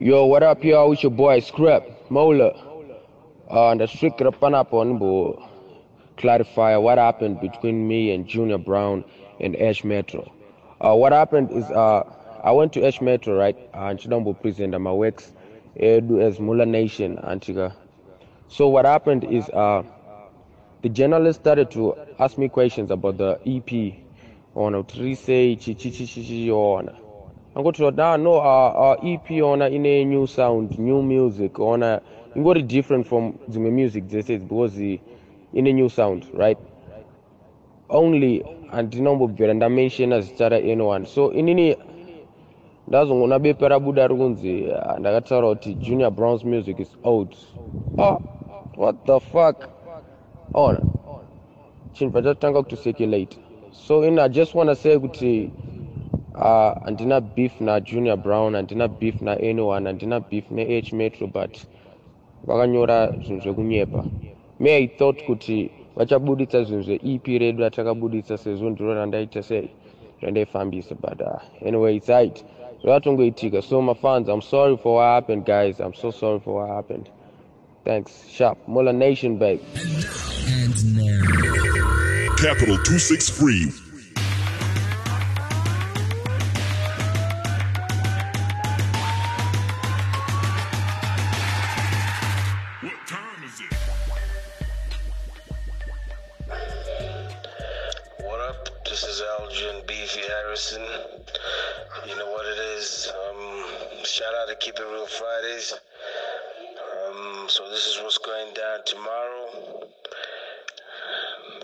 Yo, what up, y'all? It's your boy Scrap Mola. Uh, and the strict on bo clarify what happened between me and Junior Brown and H Metro. Uh, what happened is uh, I went to H Metro, right? And Chidambo present and my works as Mula Nation, Antigua. So what happened is uh, the journalist started to ask me questions about the EP on a say on. Going to now no uh, uh, EP on in a new sound, new music on a ingori different from the music say because the in a new sound right? Only andinombobvera ndamenshina zita raN1 so inini ndazongona bepa rabuda rikunzi ndakataura kuti junior browns music is old oh, what the fuck? Ona chinhu pachatanga kuticirculate so in i just want to say kuti uh, handina beef najunior brown handina beef naN1 handina beef neH metro but vakanyora zvinhu zvekunyepa. Me i thought kuti vachabuditsa zvinhu zveep redu ratakabuditsa sezvo ndiro randaita sei randaifambisa but uh, anyway its right. Zvakatongoitika so my fans i'm sorry for what happened guys. I'm so sorry for what happened. Thanks. Sharp. Muller nation babe. And now, Capital 263. To Keep It Real Fridays. Um, so this is what's going down tomorrow.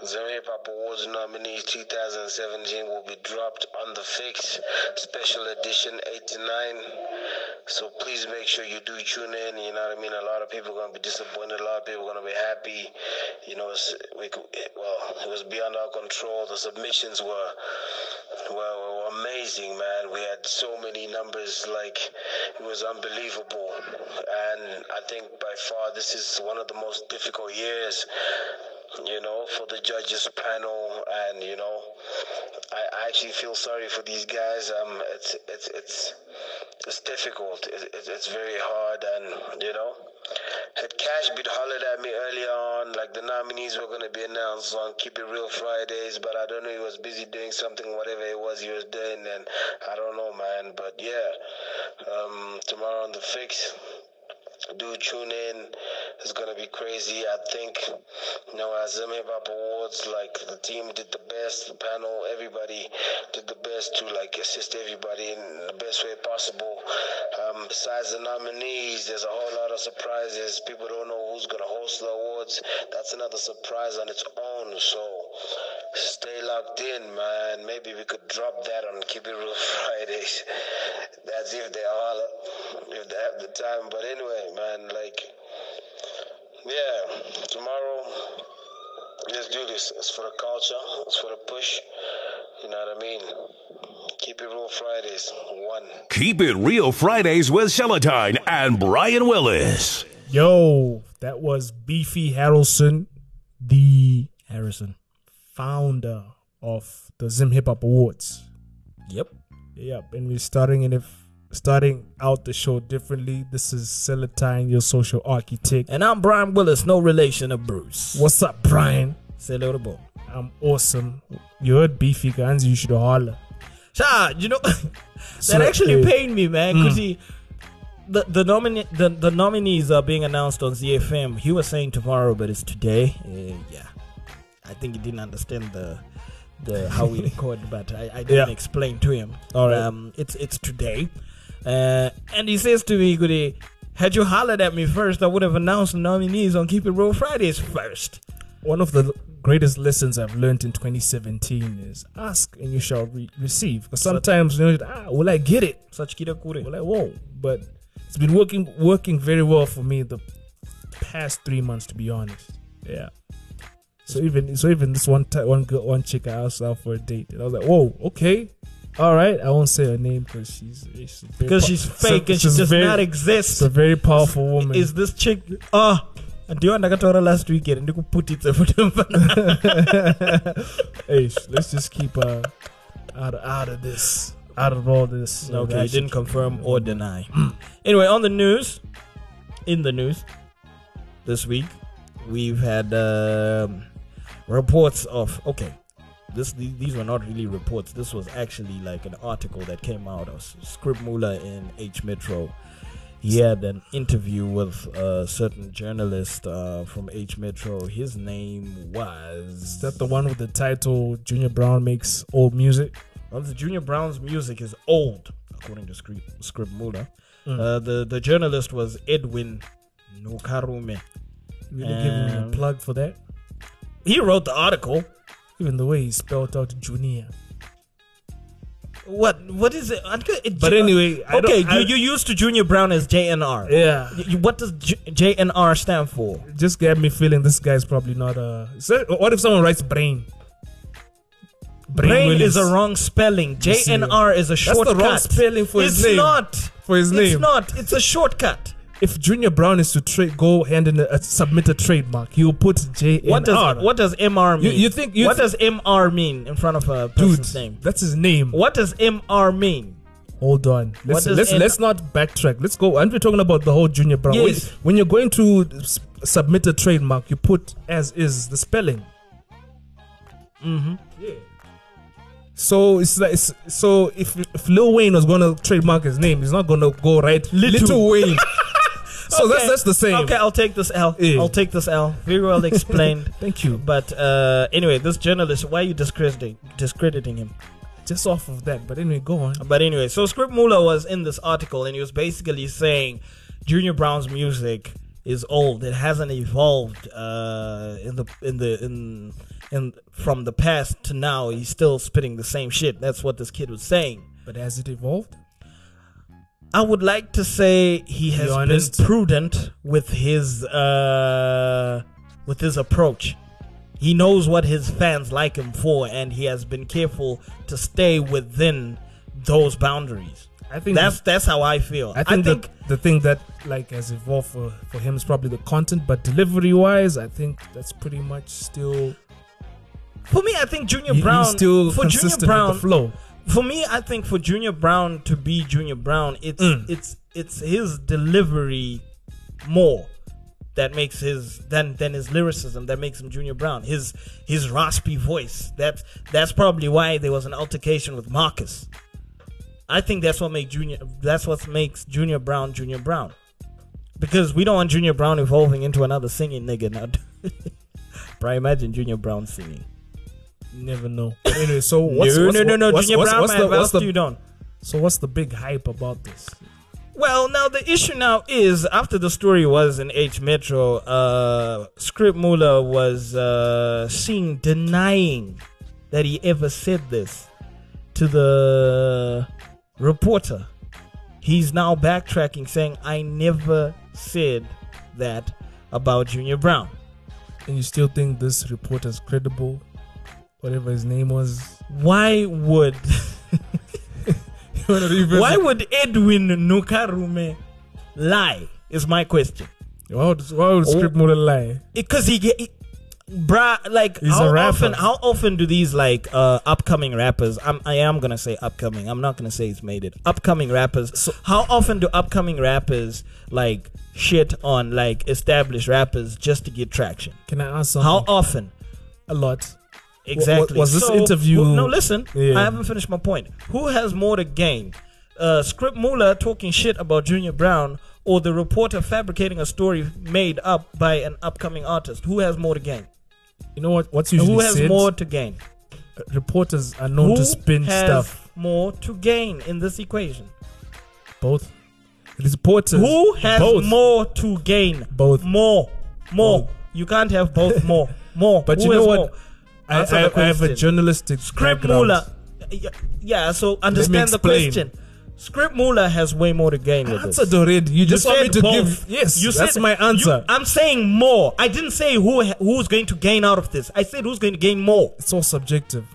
Zim Hip Hop Awards nominees 2017 will be dropped on the fix, special edition 8 to 9. So please make sure you do tune in. You know what I mean? A lot of people are going to be disappointed. A lot of people are going to be happy. You know, we, well, it was beyond our control. The submissions were, were, were amazing, man. We had so many numbers, like, it was unbelievable. And I think by far this is one of the most difficult years you know, for the judges panel, and you know, I, actually feel sorry for these guys. Um, it's it's it's it's difficult. It, it, it's very hard, and you know, had Cash been hollered at me earlier on, like the nominees were gonna be announced on Keep It Real Fridays, but I don't know. He was busy doing something, whatever it was he was doing, and I don't know, man. But yeah, um, tomorrow on the fix do tune in. It's gonna be crazy. I think, you know, as Zim Hip Hop Awards, like the team did the best, the panel, everybody did the best to like assist everybody in the best way possible. Um, besides the nominees, there's a whole lot of surprises. People don't know who's gonna host the awards. That's another surprise on its own. So stay locked in, man. Maybe we could drop that on Keep It Real Fridays. That's if they all if they have the time. But anyway, man, like yeah, tomorrow let's do this. It's for the culture, it's for the push. You know what I mean? Keep it real Fridays. One. Keep It Real Fridays with Celatine and Brian Willis. Yo, that was Beefy Harrelson, the Harrison, founder of the Zim Hip Hop Awards. yep. Yep, and we're starting in if starting out the show differently. This is Celatine, your social architect. And I'm Brian Willis, no relation of Bruce. What's up, Brian? Say hello to Bo. I'm awesome. You heard Beefy guns, you should holler. Sha, you know, that So, actually uh, pained me, man, because he. The the, nomine- the the nominees are being announced on ZFM. He was saying tomorrow, but it's today. Uh, yeah, I think he didn't understand the the how we record, but I, I didn't Yeah. explain to him. All right. um, it's it's today, uh, and he says to me, "Goody, had you hollered at me first, I would have announced the nominees on Keep It Real Fridays first. One of the greatest lessons I've learned in 2017 is ask and you shall re- receive. Because sometimes you know, ah, will I get it? Such kira kure. Well, like, whoa, but it's been working working very well for me the past three months, to be honest. Yeah. So even so, even this one time, one girl, one chick I asked out for a date, and I was like, whoa, okay, all right. I won't say her name because she's Because po- she's so- fake and she does very- not exist. She's a very powerful woman. is this chick ah ndiyo ndakataura last weekend and you could put ndikuputitse futi hey, let's just keep uh, out of, out of this. out of all this. Okay, he didn't confirm or deny. anyway, on the news, in the news this week, we've had um, reports of okay. This these, were not really reports. This was actually like an article that came out of Script Muller in H Metro. He had an interview with a certain journalist uh, from H Metro. His name was Is that the one with the title Junior Brown makes old music? Well, the Junior Brown's music is old, according to Script, Script Muller. Mm. Uh, the the journalist was Edwin Nukarume. Really give him a plug for that. He wrote the article. Even the way he spelled out Junior. What what is it? But anyway, I okay, don't- I- you, you used to Junior Brown as JNR. Yeah. You- What does J- JNR stand for? just got me feeling this guy's probably not a. What if someone writes brain? Brain Willis. is a wrong spelling. JNR is a That's shortcut. the wrong spelling for it's his name. not. For his name. It's not. It's a shortcut. If Junior Brown is to tra- go hand in a, uh, submit a trademark, will put J. What does what does MR mean? you think- you what thi- does MR mean in front of a dude? name? That's his name. What does MR mean? Hold on. Let's let's, N- let's not backtrack. Let's go. Aren't we talking about the whole Junior Brown? Yes. When, you're going to s- submit a trademark, you put as is the spelling. Mm-hmm. Yeah. So it's like it's, so if if Lil Wayne was gonna trademark his name, he's not gonna go right Little, Wayne. so that's that's the same. Okay, I'll take this L. Yeah. will take this L. Very well explained. Thank you. but uh, anyway, this journalist, why are you discrediting discrediting him? Just off of that, but anyway, go on. But anyway, so Script Muller was in this article and he was basically saying Junior Brown's music is old. It hasn't evolved uh, in the in the in in from the past to now. He's still spitting the same shit. That's what this kid was saying. But has it evolved? I would like to say he has been prudent with his uh, with his approach. He knows what his fans like him for, and he has been careful to stay within those boundaries. I think That's that's how I feel. I think, the, the thing that like has evolved for, for him is probably the content, but delivery wise, I think that's pretty much still for me, I think Junior he- Brown still for Junior Brown flow. For me, I think for Junior Brown to be Junior Brown, it's Mm. it's it's his delivery more that makes his than than his lyricism that makes him Junior Brown. His his raspy voice. That's that's probably why there was an altercation with Marcus. I think that's what make Junior that's what makes Junior Brown Junior Brown. Because we don't want Junior Brown evolving into another singing nigga now. Bro, imagine Junior Brown singing. Never know. Anyway, so what's, no, what's, no, no, no. what's, Junior what's, Brown, what's the, what's the, you don't? so what's the big hype about this? Well, now the issue now is after the story was in H Metro, uh, Script Muller was uh, seen denying that he ever said this to the reporter. He's now backtracking, saying, "I never said that about Junior Brown." And you still think this reporter is credible? Whatever his name was. Why would You wanna revisit- why would Edwin Nukarume lie? Is my question. Why would, why would Script Muller lie? because he get he, bruh like He's how often how often do these like uh upcoming rappers I'm, i am gonna say upcoming i'm not gonna say he's made it upcoming rappers so how often do upcoming rappers like shit on like established rappers just to get traction Can I ask something? how often A lot. Exactly was this So, interview- who- no listen Yeah. i haven't finished my point who has more to gain uh script Muller talking shit about junior brown or the reporter fabricating a story made up by an upcoming artist who has more to gain You know what? What's usually who has said? more to gain? reporters are known Who to spin has stuff. more to gain in this equation? Both. Reporters. Who has both. more to gain? Both. More. More. Both. You can't have both. More. More. But Who you know what? more? I, I, I have a journalistic Script background. Muller. Yeah, Yeah, so understand the question. Script Muller has way more to gain with this. Answered already. You just want me to both. give. Yes, you that's said- my answer. you- I'm saying more. I didn't say who who's going to gain out of this. I said who's going to gain more. it's all subjective.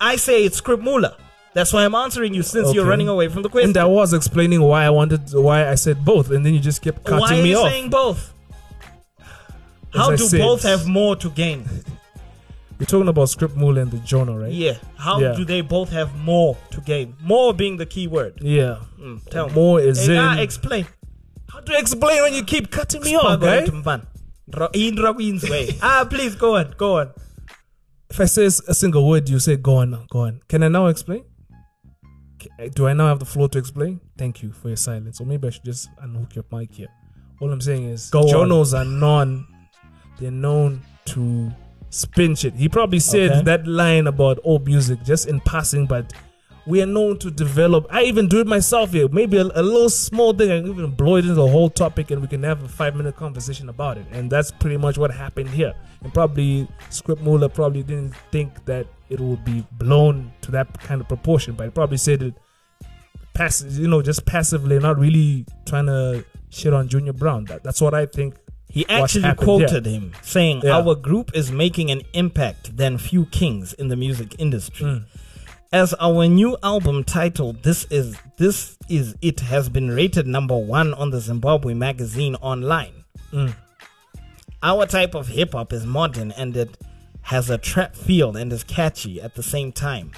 I say it's Script Muller. That's why I'm answering you since you're running away from the question. And I was explaining why I wanted, why I said both, and then you just kept cutting me off. Why are you saying both? How do said- both have more to gain? We're talking about Script Mula and the journal, right? Yeah. How Yeah. do they both have more to gain? More being the key word. Yeah. Mm, tell me. More is Hey, in. ah, explain. How to explain when you keep cutting me off, guy? into. Ro- In Robin's way. ah, please go on. Go on. If I say a single word, you say go on, go on. Can I now explain? Do I now have the floor to explain? Thank you for your silence. Or maybe I should just unhook your mic here. All I'm saying is, Go on. journals are known. They're known to spin shit. He probably said Okay. that line about old music just in passing, but we are known to develop. I even do it myself here. Maybe a, a little small thing. I even blow it into a whole topic, and we can have a five minute conversation about it. And that's pretty much what happened here. And probably Script Muller probably didn't think that it would be blown to that kind of proportion, but he probably said it passive, you know, just passively, not really trying to shit on Junior Brown. That, that's what I think. He actually quoted him saying, Yeah. Our group is making an impact than few kings in the music industry. Mm. As our new album titled This Is This Is It has been rated number one on the Zimbabwe magazine online. Mm. Our type of hip hop is modern and it has a trap feel and is catchy at the same time.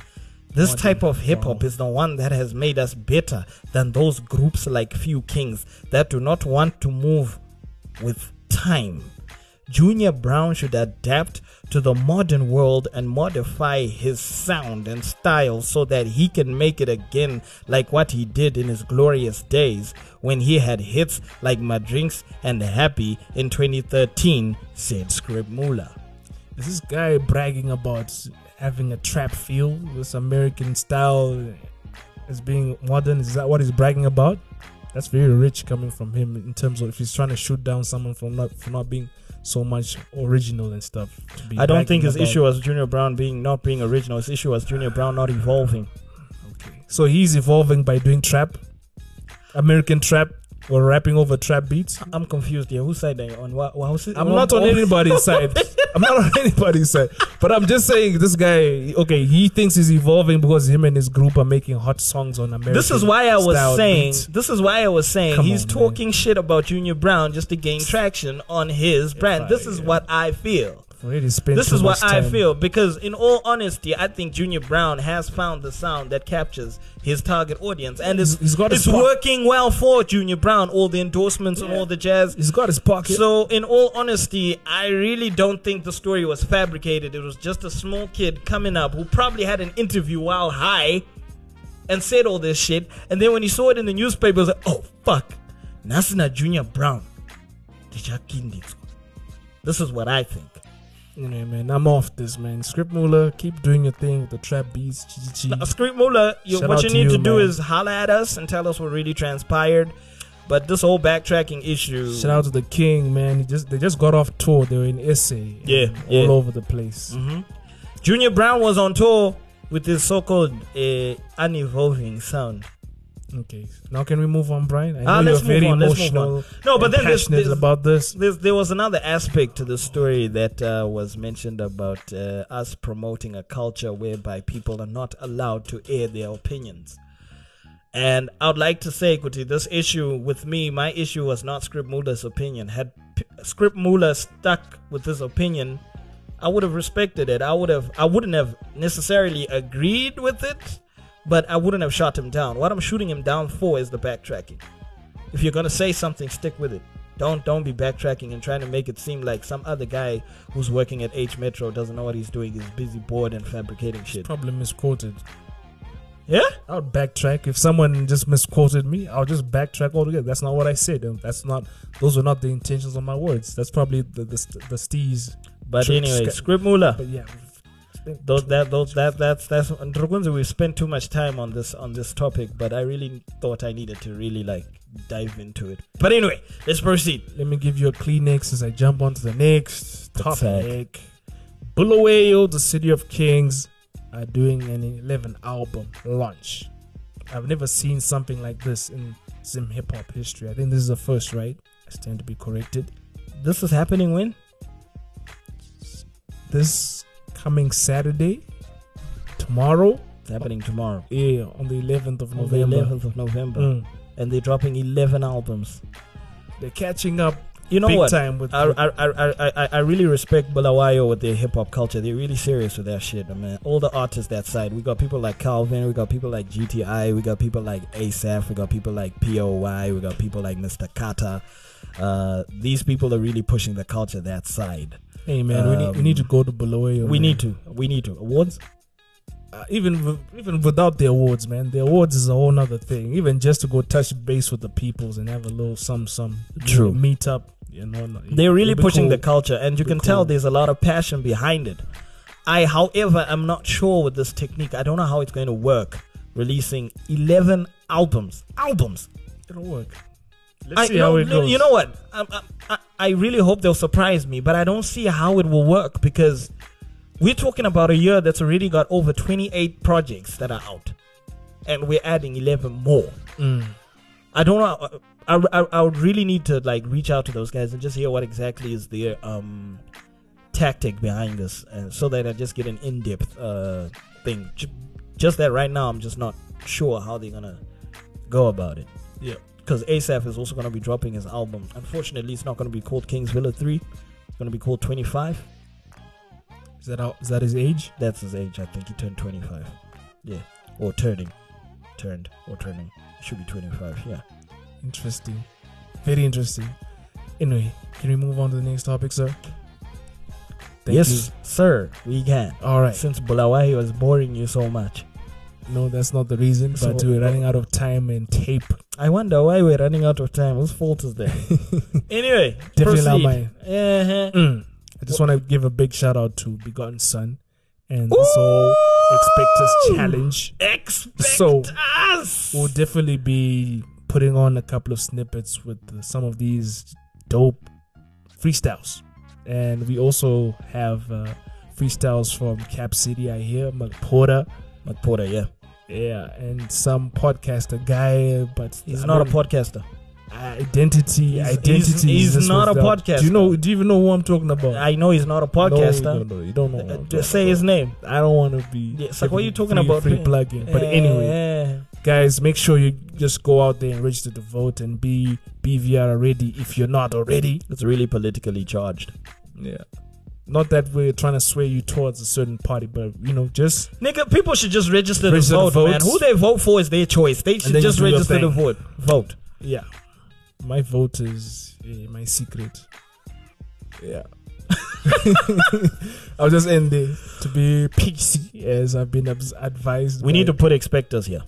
This type of hip hop is the one that has made us better than those groups like Few Kings that do not want to move with time. Junior Brown should adapt to the modern world and modify his sound and style so that he can make it again like what he did in his glorious days when he had hits like My Drinks and Happy in 2013, said Scrib Mula. Is this guy bragging about having a trap feel, this American style as being modern? Is that what he's bragging about? That's very rich coming from him in terms of if he's trying to shoot down someone from not for not being so much original and stuff. to be I don't think his issue was Junior Brown being not being original. His issue was Junior Brown not evolving. Okay. So he's evolving by doing trap, American trap, or rapping over trap beats. I'm confused here. Whose side are you on? Wha- wha- who's I'm not on anybody's side. I'm not on anybody's side. But I'm just saying this guy, okay, he thinks he's evolving because him and his group are making hot songs on American. This is why I was style saying. beats. This is why I was saying Come he's on, man. talking shit about Junior Brown just to gain traction on his brand. This is yeah. what I feel. This is what I feel because, in all honesty, I think Junior Brown has found the sound that captures his target audience, and it's, He's- got it's working well for Junior Brown. All the endorsements and all the jazz. He's got his pocket. So, in all honesty, I really don't think the story was fabricated. It was just a small kid coming up who probably had an interview while high and said all this shit. And then when he saw it in the newspaper, he was like, oh, fuck. Nasina Junior Brown. This is what I think. Anyway, man, I'm off this, man. Script Muller, keep doing your thing with the trap beats. Chi, chi, Now. Script you, what you need you, to do man. is holler at us and tell us what really transpired. But this whole backtracking issue. Shout out to the King, man. He just they just got off tour. They were in SA. Yeah, all over the place. Mhm. Junior Brown was on tour with his so-called uh, unevolving sound. Okay, now can we move on, Brian? I know Ah, you're very on, emotional. on. No, but then there's- there's- about this. There's, there was another aspect to the story that uh, was mentioned about uh, us promoting a culture whereby people are not allowed to air their opinions. And I would like to say, Kuti, this issue with me, my issue was not Script Muller's opinion. Had P- Script Muller stuck with his opinion, I would have respected it. I would have, I wouldn't have necessarily agreed with it, but I wouldn't have shot him down. What I'm shooting him down for is the backtracking. If you're gonna say something, stick with it. Don't don't be backtracking and trying to make it seem like some other guy who's working at H Metro doesn't know what he's doing. He's busy, bored, and fabricating shit. Probably misquoted. Yeah. I would backtrack if someone just misquoted me. I'll just backtrack altogether. That's not what I said. That's not. Those were not the intentions of my words. That's probably the the, the steez. But anyway, Muller. But yeah, Those that those that that's that's Ndurukunzi, we've spent too much time on this on this topic, but I really thought I needed to really like dive into it. But anyway, let's proceed. Let me give you a Kleenex as I jump onto the next topic. Bulawayo, the City of Kings, are doing an 11 album launch. I've never seen something like this in Zim hip hop history. I think this is the first, right? I stand to be corrected. This is happening when? This coming Saturday, tomorrow, It's happening tomorrow. yeah, on the 11th of On the November. 11th of November. Mm. And they're dropping 11 albums. They're catching up you know big what? time with- I, I, I, I, I- really respect Bulawayo with their hip hop culture. They're really serious with their shit, man. All the artists that side. We got people like Calvin. We got people like GTI. We got people like ASAP. We got people like POY. We got people like Mr. Kata. Uh, these people are really pushing the culture that side. Hey man, we need we need to go to Bulawayo. We man. need to. We need to. Awards? uh, even even without the awards, man. The awards is a whole nother thing. Even just to go touch base with the peoples and have a little some some True. meet up. You know, no, They're really pushing cool. the culture, and you can tell there's a lot of passion behind it. I, however, am not sure with this technique. I don't know how it's going to work. Releasing 11 albums. Albums. It'll work. Let's I, see no, how it no, goes. You know what? I, I, I- really hope they'll surprise me, but I don't see how it will work because we're talking about a year that's already got over 28 projects that are out, and we're adding 11 more. Mm. I don't know. I, I, I would really need to like reach out to those guys and just hear what exactly is their um tactic behind this, and so that I just get an in-depth uh thing. Just that right now, I'm just not sure how they're gonna go about it. Yeah. Because ASAP is also gonna be dropping his album. Unfortunately, it's not gonna be called King's Villa Three. It's gonna be called 25. Is that how, is that his age? That's his age. I think he turned 25. Yeah, or turning, turned or turning. It should be 25. Yeah. Interesting. Very interesting. Anyway, can we move on to the next topic, sir? Thank yes, sir. We can. All right. Since Bulawayo was boring you so much. No, that's not the reason, but we're running out of time and tape. I wonder why we're running out of time. Whose fault is that? anyway, Definitely not mine. Uh-huh. Mm. I just want to give a big shout out to Begotten Son and this whole Expect Us challenge. Expect So, us. We'll definitely be putting on a couple of snippets with some of these dope freestyles. And we also have uh, freestyles from Cap City, I hear, McPorter. McPorter, yeah. Yeah, and some podcaster guy, but He's not a podcaster. identity. He's- identity. he's- he's not a without- Do you know? podcaster. Do you even know who I'm talking about? I know he's not a podcaster. No, no, you don't know. Uh, say his name. I don't want to be. Yeah, it's like, what are you talking free, about? Free plugging. But anyway, guys, make sure you just go out there and register to vote and be BVR already if you're not already. it's really politically charged. Yeah. Not that we're trying to sway you towards a certain party, but you know, just Nigga, people should just register, Register to to vote, man. vote. Who they vote for is their choice. They should then you just do your register to thing. vote. Vote. yeah. My vote is eh, my secret. Yeah. I'll just end there to be PC as I've been abs- advised. We by- need to put expectors here.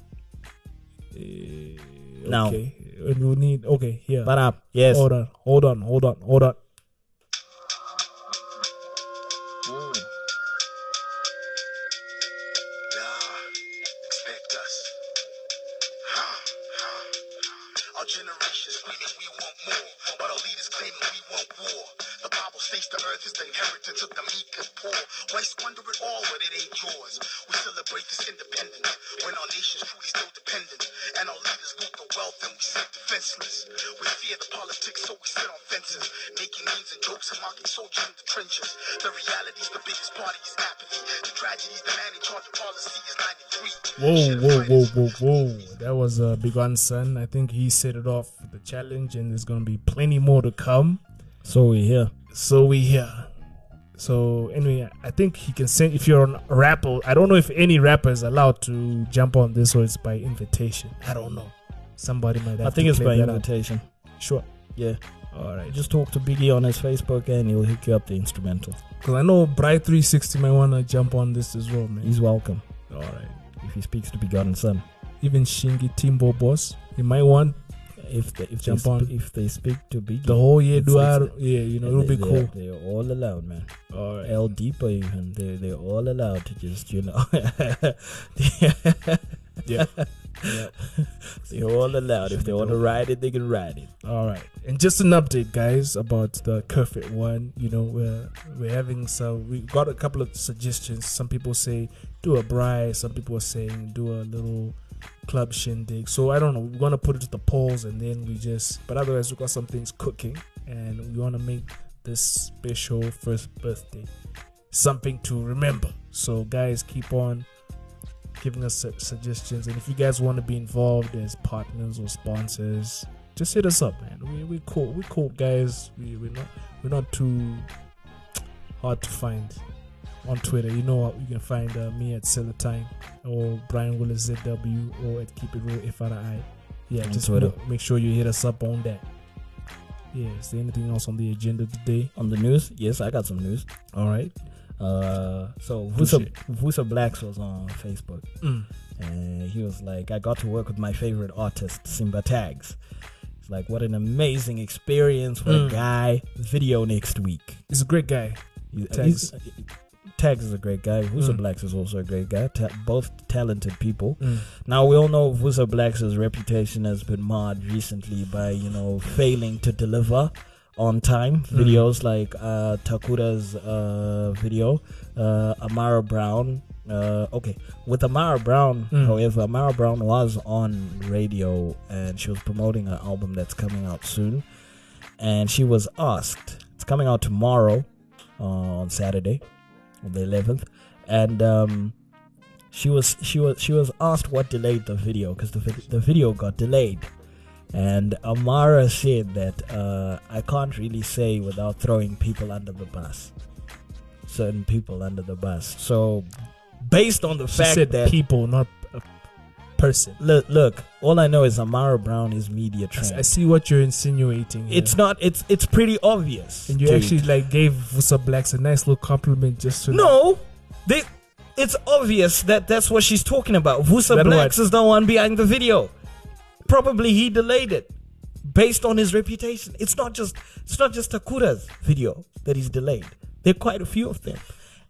Eh, Now. Okay. And we'll need okay here. But up. Yes. Hold on, hold on, hold on, hold on. One, son. I think he set it off for the challenge, and there's gonna be plenty more to come. So we here. So we here. So anyway, I think he can send if you're a rapper. I don't know if any rapper is allowed to jump on this or it's by invitation. I don't know. Somebody might have I think to it's by that out. invitation. Sure. Yeah. All right. Just talk to Biggie on his Facebook and he'll hook you up the instrumental. Because I know Bright 360 might want to jump on this as well, man. He's welcome All right. if he speaks to Begotten Son. Even Shingi Timbo boss, he might want If they, if Jump they on. sp- if they speak to Biggie, the whole year duar. Yeah, you know, it'll be cool. They're, they're all allowed, man. All right. El Deeper even they they're all allowed to just you know. Yeah. yeah. they're all allowed. If they want to ride it, they can ride it. All right, and just an update, guys, about the Kerfit one. You know, we're we're having some. We got a couple of suggestions. Some people say do a braai. Some people are saying do a little club shindig. So I don't know. We're gonna put it to the polls, and then we just. But otherwise, we got some things cooking, and we want to make this special first birthday something to remember. So, guys, keep on giving us suggestions, and if you guys want to be involved as partners or sponsors just hit us up, man. We we cool. We cool guys. We we're not we're not too hard to find on Twitter. You know? You can find uh, me at Celatine or Brian Willis ZW or at Keep It Real FRI. Yeah, On just Twitter. ma- make sure you hit us up on that. Yeah, is there anything else on the agenda today? On the news, yes, I got some news. All right. Uh, so Vusa, shit. Vusa Blacks was on Facebook, Mm. and he was like, "I got to work with my favorite artist, Simba Tags." It's like, what an amazing experience! What Mm. a guy! Video next week. He's a great guy. He- Tags. he's- Tags is a great guy. Vusa Mm. Blacks is also a great guy. Ta- both talented people. Mm. Now we all know Vusa Blacks' reputation has been marred recently by you know failing to deliver on time Mm. videos like uh, Takura's uh, video, uh, Amara Brown. Uh, okay, with Amara Brown, Mm. however, Amara Brown was on radio and she was promoting an album that's coming out soon, and she was asked. It's coming out tomorrow uh, on Saturday, the 11th, and um, she was she was she was asked what delayed the video because the vid- the video got delayed, and Amara said that uh, I can't really say without throwing people under the bus, certain people under the bus. So, based on the She fact that people, not person. look, look, all I know is Amara Brown is media trained. I see what you're insinuating. here. It's not. It's it's pretty obvious. and you dude. actually like gave Vusa Blacks a nice little compliment just to no. They. It's obvious that that's what she's talking about. Vusa That Blacks what? is the one behind the video. Probably he delayed it based on his reputation. It's not just it's not just Takura's video that he's delayed. There are quite a few of them.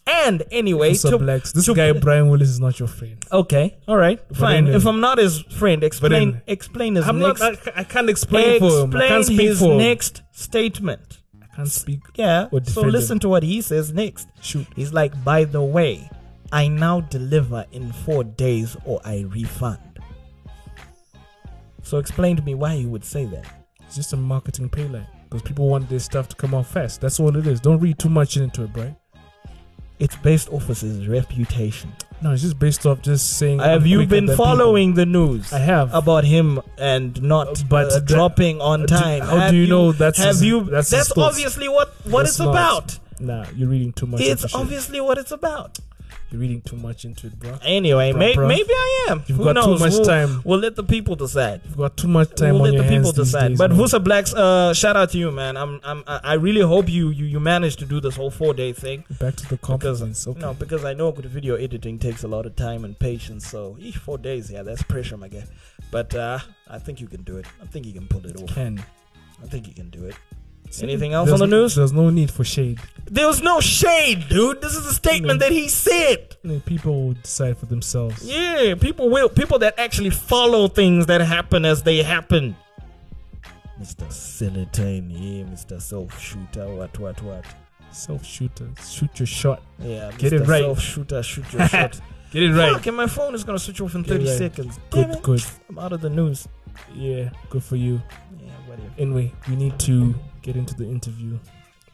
And anyway, to- Blacks. This to- guy Brian Willis is not your friend. Okay, all right, fine. then- if I'm not his friend, explain then- explain his I'm next not. I, I can't explain for him. I explain can't speak his for him. next statement. I can't speak. Yeah. So listen him. to what he says next. Shoot. He's like, by the way, I now deliver in four days or I refund. So explain to me why he would say that. It's just a marketing pay line because people want their stuff to come out fast. That's all it is. Don't read too much into it, Brian. It's based off of his reputation. No, it's just based off just saying. Have you been following the news? I have. about him and not But uh, dropping on uh, do- time. how do Have you know that's have his- you? that's That's, obviously what what That's it's not- about. Nah, you're reading too much. It's obviously what it's about. You're reading too much into it, bro. Anyway, Bruh, may, bruh. maybe I am. You've Who got too knows? much we'll, time. We'll let the people decide. You've got too much time we'll on let your the people decide. days, but man. Vusa Blacks, uh, shout out to you, man. I'm, I'm, I really hope you, you, you managed to do this whole four day thing. Back to the Because compliments. Okay. no, because I know good video editing takes a lot of time and patience. So each four days, yeah, that's pressure, my guy. But uh, I think you can do it. I think you can pull it off. Can. I think you can do it. Anything else on the news? There's no need for shade. There was no shade, dude. This is a statement that he said. Mean, People will decide for themselves. Yeah, people will. People that actually follow things that happen as they happen. Mr. Celatine, yeah, Mr. Self Shooter, what, what, what. Self shooter. Shoot your shot. Yeah, Get Mr. it right. Self Shooter, shoot your shot. Get it right. Fuck, and my phone is gonna switch off in Get 30 right. seconds. Damn Good, it. good. I'm out of the news. Yeah, good for you. Yeah, whatever. Anyway, we need to get into the interview.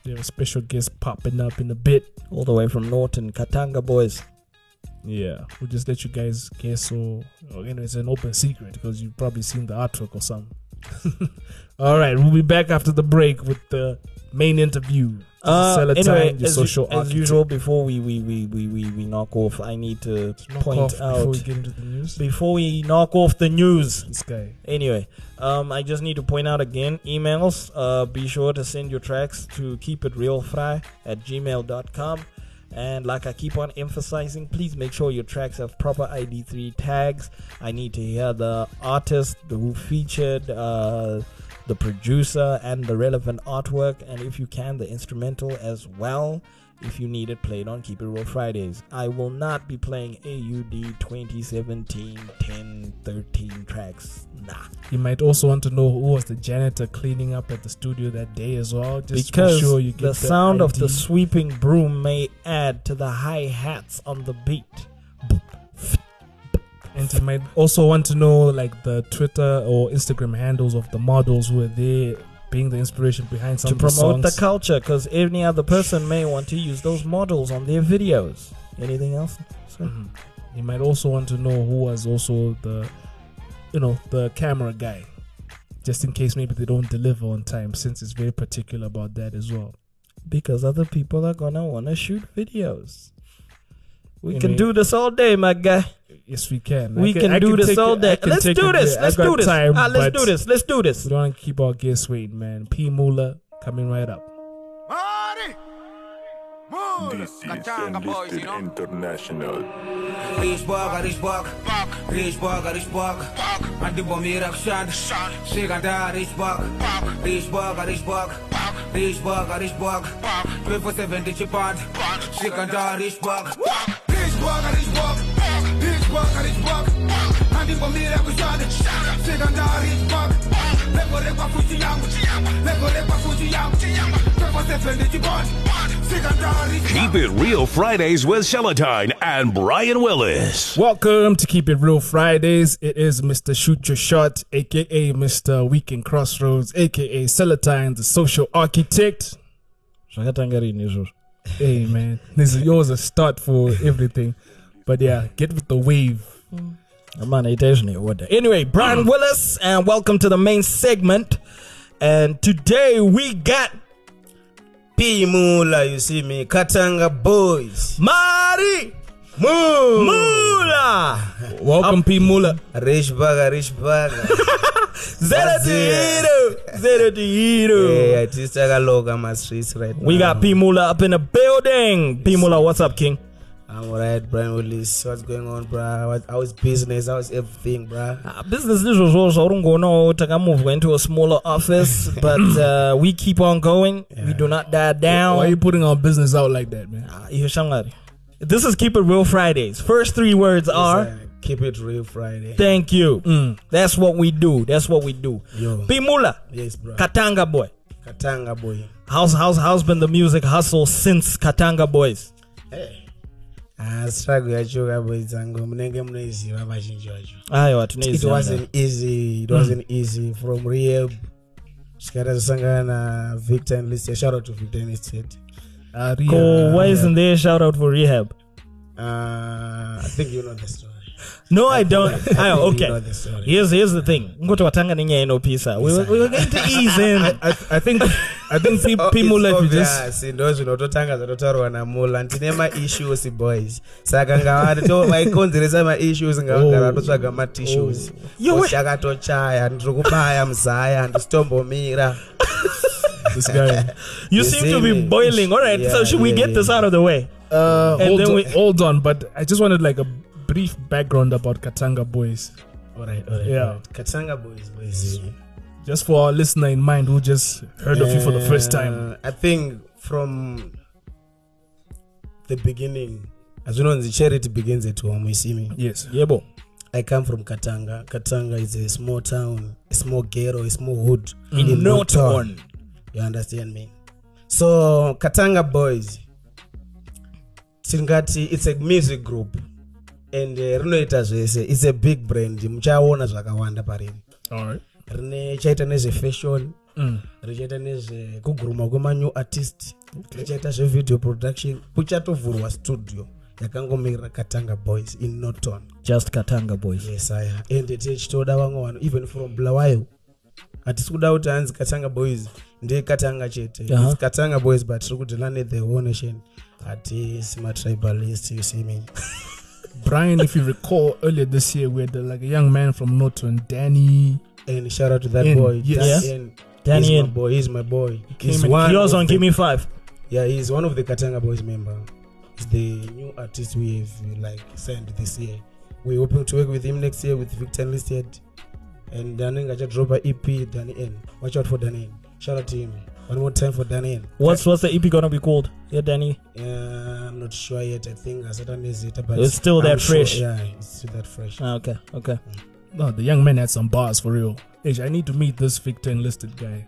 We have a special guest popping up in a bit. All the way from Norton, Katanga boys. Yeah, we'll just let you guys guess or, or you know, it's an open secret because you've probably seen the artwork or something. All right, we'll be back after the break with the main interview. Uh, anyway, your as, u- as usual, before we, we, we, we, we, we knock off, I need to point out before we get into the news. before we knock off the news. This guy. Anyway, um, I just need to point out again emails. Uh, be sure to send your tracks to keepitrealfry at gmail.com. And like I keep on emphasizing, please make sure your tracks have proper ID3 tags. I need to hear the artist who featured, uh, the producer, and the relevant artwork. And if you can, the instrumental as well. If you need it played on Keep It Real Fridays, I will not be playing AUD 2017 10 13 tracks. Nah. You might also want to know who was the janitor cleaning up at the studio that day as well. Just because sure you get the sound of the sweeping broom may add to the hi hats on the beat. And you might also want to know like the Twitter or Instagram handles of the models who are there being the inspiration behind some to the promote the songs. culture because any other person may want to use those models on their videos. Anything else? sir? Mhm. You might also want to know who was also the, you know, the camera guy. just in case maybe they don't deliver on time, since it's very particular about that as well. because other people are gonna wanna shoot videos. We You can know, do this all day, my guy. Yes, we can. We I can, I do this take all it- day. Let's do this. Let's do this. time, Ah, let's do this. Let's do this. We don't want to keep our guests waiting, man. P Mula coming right up. This is Enlisted International. Rich bug, rich bug, rich bug, rich bug. Anti bomir action, shiganda rich bug, rich bug, rich bug, rich bug, rich bug. 24 7 digit band, shiganda rich bug. Rich bug, rich bug, rich bug, rich bug. Anti bomir action, shiganda rich bug. Lego lego fuji yangu, lego lego fuji yangu. 24 7 digit band, shiganda rich. Keep it real Fridays with Celatine and Brian Willis. Welcome to Keep It Real Fridays. It is Mr. Shoot Your Shot, aka Mr. Weekend Crossroads, aka Celatine, the social architect. Hey man, this is yours a start for everything. But yeah, get with the wave. Mm. Zvine order. Anyway, Brian mm. Willis, and welcome to the main segment. And today we got P Mula, you see me, Katanga boys. Mari Moo! Mula. Welcome, P Mula. Rich burger, rich burger. Zero to hero. Zero to hero. hey, I just take a look at my streets right We now. got P Mula up in the building. P Mula, what's up, King? I'm alright, Brian Willis. What's going on, bro? What, how's business? How's everything, bro? Uh, business ndizvo zvo zvaurungoona takamuvwa into a smaller office but uh, we keep on going we do not die down Why are you putting our business out like that, man? Ah, iyo shamwari this is keep it real fridays first three words are Uh, keep it real Friday. thank you that's what we do that's what we do Yo. P Mula Yes, bro. katanga boy Katanga boy. how's, how's, how's been the music hustle since katanga boys Hey. Ah, struggle yacho boys zangu munenge munoiziva vazhinji vacho. aiwa It tinoiziva wasn't easy. It wasn't easy from rehab. Shikara zasangana na Victor and Enlisted. Shout out to Victor and Enlisted. Uh, Cool. why isn't there a shout out for rehab? Uh, I think you know the story. no i don't. I Ah, okay know the story. here's, here's the thing. Ngoti watanga nenyaya inopisa we, were- we were going to ease in. I, I think I think P, Oh, P it's if you obvious. ndo zvinototanga zvatotaurwa namula ndine maissues boys. Saka ngava- vaikonzeresa maissues ngavagara vatotsvaga matissues Yo, we- chakatochaya ndiri kubaya muzaya ndisitombomira this guy. You seem to be boiling. All right, so Yeah, should we yeah, get yeah. this out of the way? Uh, And hold, then on, we- hold on, but I just wanted like a brief background about Katanga Boys, Alright, alright, Yeah. alright. katanga boys boys just for our listener in mind who just heard of you for the first time. Uh, i think from the beginning as you know, the charity begins at home you see me Yes. Yebo. I come from Katanga. Katanga is a small town, a small ghetto, a small hood In Norton. You understand me? So Katanga Boys, tingati it's a music group and uh, rinoita zvese it's a big brand muchaona zvakawanda pariri right. rine chaita nezvefashion Mm. richaita nezvekuguruma kwemanew artist richaita zvevideo production kuchatovhurwa studio yakangomirira katanga boys in norton Just Katanga boys. yes aya ende tichitoda vamwe vanhu even from bulawayo hatisi kuda kuti hanzi katanga boys ndekatanga chete Aha. It's katanga boys but tiri kudhila nethe whole nation hatisi matribalist you see me Brian, if you recall earlier this year, we had uh, like a young man from Norton, Danny. and shout out to that In, boy yes. In. Danny he's In. my boy he's my boy he's in- one He was on the- Give Me Five. yeah he's one of the katanga boys member he's the new artist we have like signed this year we're hoping to work with him next year with victor enlisted and anenge achadropa ep danny watch out for danny n shout out to him one more time for danny What's what's the EP gonna be called? Yeah, Danny. Uh, I'm not sure yet. I think Asatan is it, but It's still I'm that sure- fresh. Yeah, it's still that fresh. Ah, okay, okay. No, the young man had some bars for real. Hey, I need to meet this Victor enlisted guy.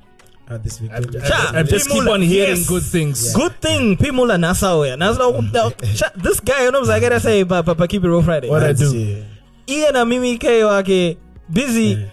Uh, this week. I've, Cha, I've, I've just keep on hearing yes. good things. Good thing P Mula Nassau. Nassau. Cha, This guy, you know, I gotta say, Papa pa, keep it real Friday. What I do? Ian and Mimi K wake busy.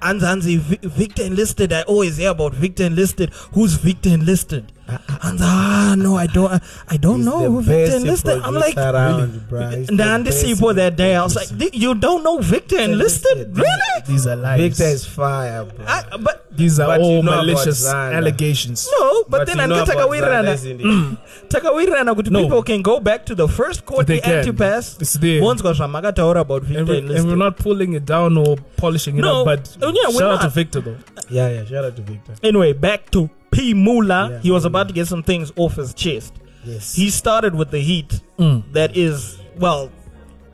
And Zanzi Victor enlisted. I always hear about Victor enlisted. Who's Victor enlisted? And ah, no, I don't, I, I don't know who Victor enlisted. I'm like, around, bro. He's the Nandi best Sipo that day. I was like, you don't know Victor enlisted? Really? These are lies. Victor is fire, bro. I, but These are But all you know malicious allegations. no, but, But then you know anditaka about wirana. Zanda, uh, isn't it? Mm, takawirana kuti uh, No. people can go back to the first court They can. antipass It's there. bonzwa zvamakataura about And, Victor we, and we're not pulling it down or polishing it No. up, but Oh, yeah, shout out to. Victor though. Yeah, yeah. Shout out to Victor. Anyway, back to P Mula. Yeah. He was about to get some things off his chest. Yes. He started with the heat Mm. that is, well,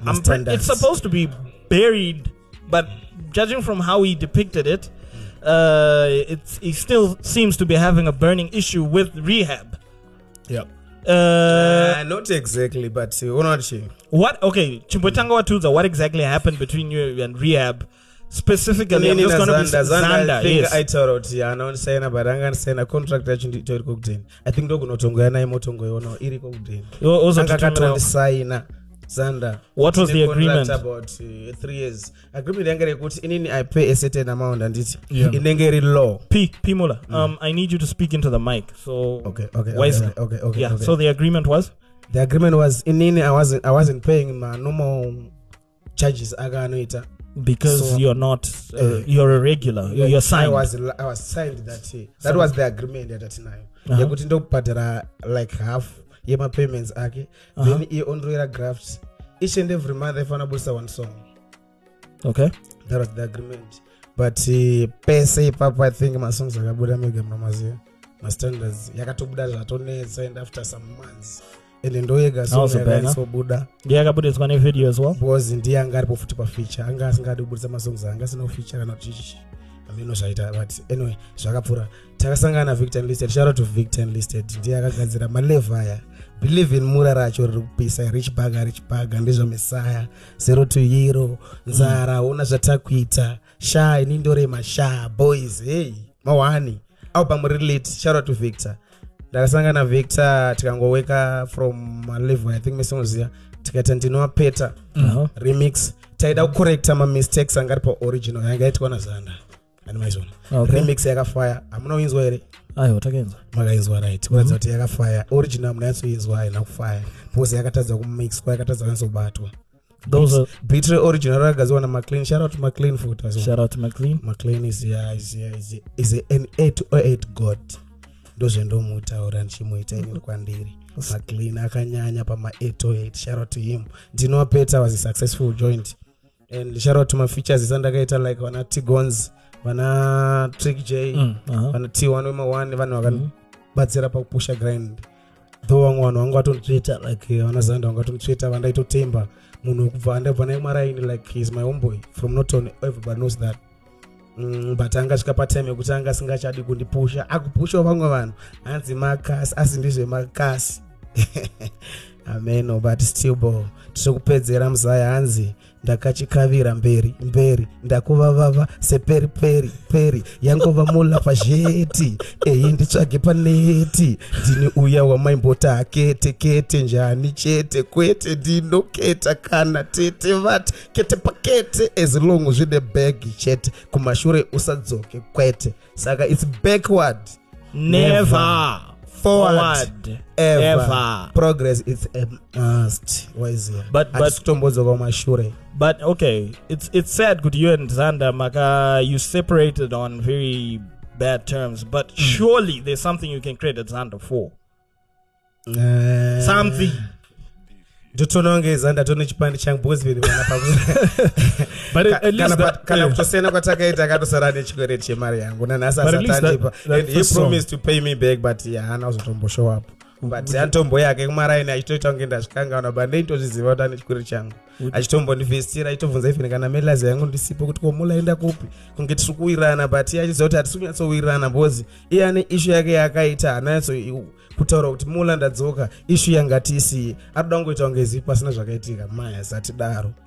I'm it's supposed to be buried, but judging from how he depicted it, uh, it's, he still seems to be having a burning issue with rehab. Yep. Uh, Uh, not exactly, but uh, unochi. what? Okay, Chimbotanga Watuza, what exactly happened between you and rehab? Specifically, I'm just going to be I think yes. kuti anaosaina but anganisaina contract yacho nditori kokudheni i think ndokunotongoya naye motongoiona iri kokudheni Yo- also to terminal. zanda What was the agreement? about uh, three years agreement yange rekuti inini i pay a certain amount anditi Yeah. inenge iri law P P Mula, um, I need you to speak into the mic. So Okay, okay, okay, wisely. okay, okay, okay, yeah. okay. So the agreement was the agreement was inini i wasn't i wasn't paying my normal charges because So- you're not uh, Uh, you're a regular. You're, you're signed. I was, I was signed that year. That So- was the agreement yatatinayo Uh-huh. yekuti ndokubhadhara like half yemapayments ake Uh-huh. then iye ondroira graft each and every month aifana budisa one song okay. that was the agreement but uh, pese ipapo i think my songs are going to make my masongs akabuda mega munomaziva mastandards yakatobuda zvatonetsa and after some months ende ndoyega song Also banger. yakaisobuda Yeah, but it's gonna video as well. because ndiye anga aripo futi pafeature anga asingadi kubudisa masongs anga asina kufeature kana kuti chichi ameno zvaita but anyway zvakapfuura takasangana navictor enlisted. Shout to victor enlisted. Ndiye akagadzira malevha aya believe in mura racho riri kupisa rich baga rich baga ndizvo mesaya zero to hero nzara una zvatakuita sha ini ndorema sha boys hey mawani. Album relate. Shout to victor ndakasangana navictor tikangoweka from malevel i think mesonoziva tikaita ndinowapeta Uh-huh. remix. Taida kucorrecta mamistakes anga ari paoriginal yanga yaitwa nazanda ani maizona Okay. remix yakafaya. Hamuna kuinzwa here? Ayo, takenza. makainzwa right. Kuratidza kuti yakafaya. Original munatsoinzwa haina kufaya because yakatadza kumixwa yakatadza are beat original rakagadzirwa namaclean shout out maclean McLean. maclean is, yeah, is, is, is an 808 god ndozvendomutaura ndichimuita inini kwandiri. Maclean akanyanya pama808 shout to him. Ndinowapeta was a successful joint. And out to mafeatures isandakaita like vana tigons vana trick j Mm, uh-huh. vana t1 wema1 vanhu vakabatsira pakupusha grind. Though vamwe vanhu vanga vatonditsveta like vana zanda vanga vatonditsveta vandaitotemba munhu wekubva andabva naye maraini like heis my homeboy from noton everybody knows that Mm, but angasvika patime yekuti anga asingachadi kundipusha. Akupushawo vamwe vanhu hanzi makasi asi ndizvemakasi ameno but still bo tiri kupedzera muzaya hanzi ndakachikavira mberi mberi ndakuvavava seperi peri peri. Yangova mula pazheti eyi nditsvage paneti ndini uya wamaimbota akete kete njani chete kwete ndinoketa kana tete vati kete pakete. As long zvine bhegi chete kumashure usadzoke kwete. Saka its backward. Never. Forward, Forward. ever. Ever. progress is a must waiziya But- but- kumashure But okay, it's it's sad good you and Xander Maka you separated on very bad terms, but surely there's something you can credit Xander for. Eh, Something. Ndotonongeza ndatone chipande changu because vinhu vana But at, at least kana that, pa- kana yeah. kutosiyana kwatakaita akatosara nechikwereti chemari yangu nanhasi But at least that- asatandipa that and he first song- promised to pay me back but yeah, haana kuzotomboshow up but atombo yake kumaraini achitoita kunge ndazvikangaona but ndeitozviziva kuti ane chikwereti changu. Achitombondivhestira achitobvunza ifini kana melazi yangu ndisipo kuti komulaenda kupi? Kunge tiri kuwirirana but iye achiziva kuti hatisi kunyatsowirirana because iye ane ishu yake yaakaita haanatso kutaura kuti mula ndadzoka ishu yanga tisiye anoda kungoita kunge zivi pasina zvakaitika. Maya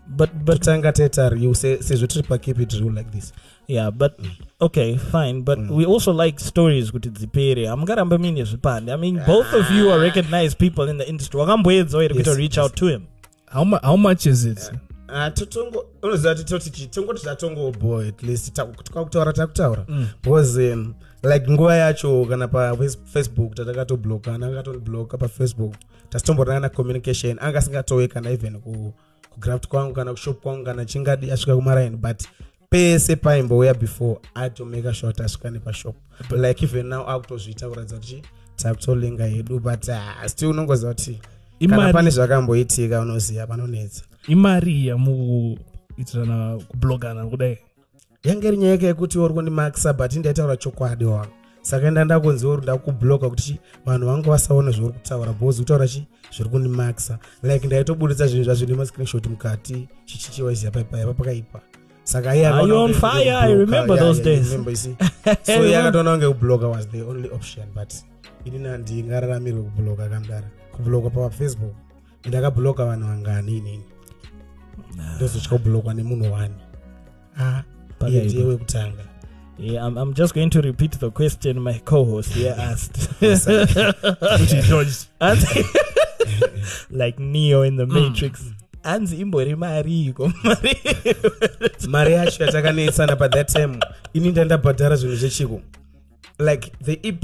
but totanga taita riu se- sezvo tiri pakeep it real like this yeah, but okay, fine. But we also like stories kuti dzipere. Amungaramba mine zvipande. I mean, both of you are recognized people in the industry. Wakamboedza here to Yes, reach out to him. how, mu- how much is it? Ah, totongo unoziva kuti toti chi tongoti tatongoboy at least taku- takutaura takutaura because um, like nguva yacho kana pafacebook tatakatoblokana akatondibloka pafacebook tasitomborana na communication anga asingatowe kana even ku- kugraft kwangu kana kushop kwangu kana chingadi asvika kumaraini but pese paimbouya before atomaka sure kuti asvika nepashop like even now akutozviita kuratidza kuti takutolinga hedu but ah, still unongoziva kuti kana pane zvakamboitika unoziva panonetsa imari yamukuitirana kublogana kudai yange iri nyaya yekuti uri kundimakisa but ndaitaura chokwadi wangu saka nda ndakunziwa kuti ndakubloka kuti vanhu vanga vasaona zvauri kutaura bcause kutaura chi zviri kundimakisa like ndaitobuditsa zvinhu zvazvo nemascreenshot mukati chichichiwaziya paipa pakaipa saka Are you on fire? I remember Yeah, those yeah, days. remember, you see. so iye akatoona kunge kubloka was the only option but ini handingararamiri kubloka kamdara kubloka pafacebook ndakabloka vanhu vangani inini ndozotya kublokwa nemunhu wani ah iye ndiye wekutanga Yeah, I'm, I'm just going to repeat the question my co-host here asked. Which he dodged. Like Neo in the Matrix. Anzi imbori mariko mari. mari yacho yatakanetsana pathat time ini ndandabhadhara zvinhu zvechiko like the ep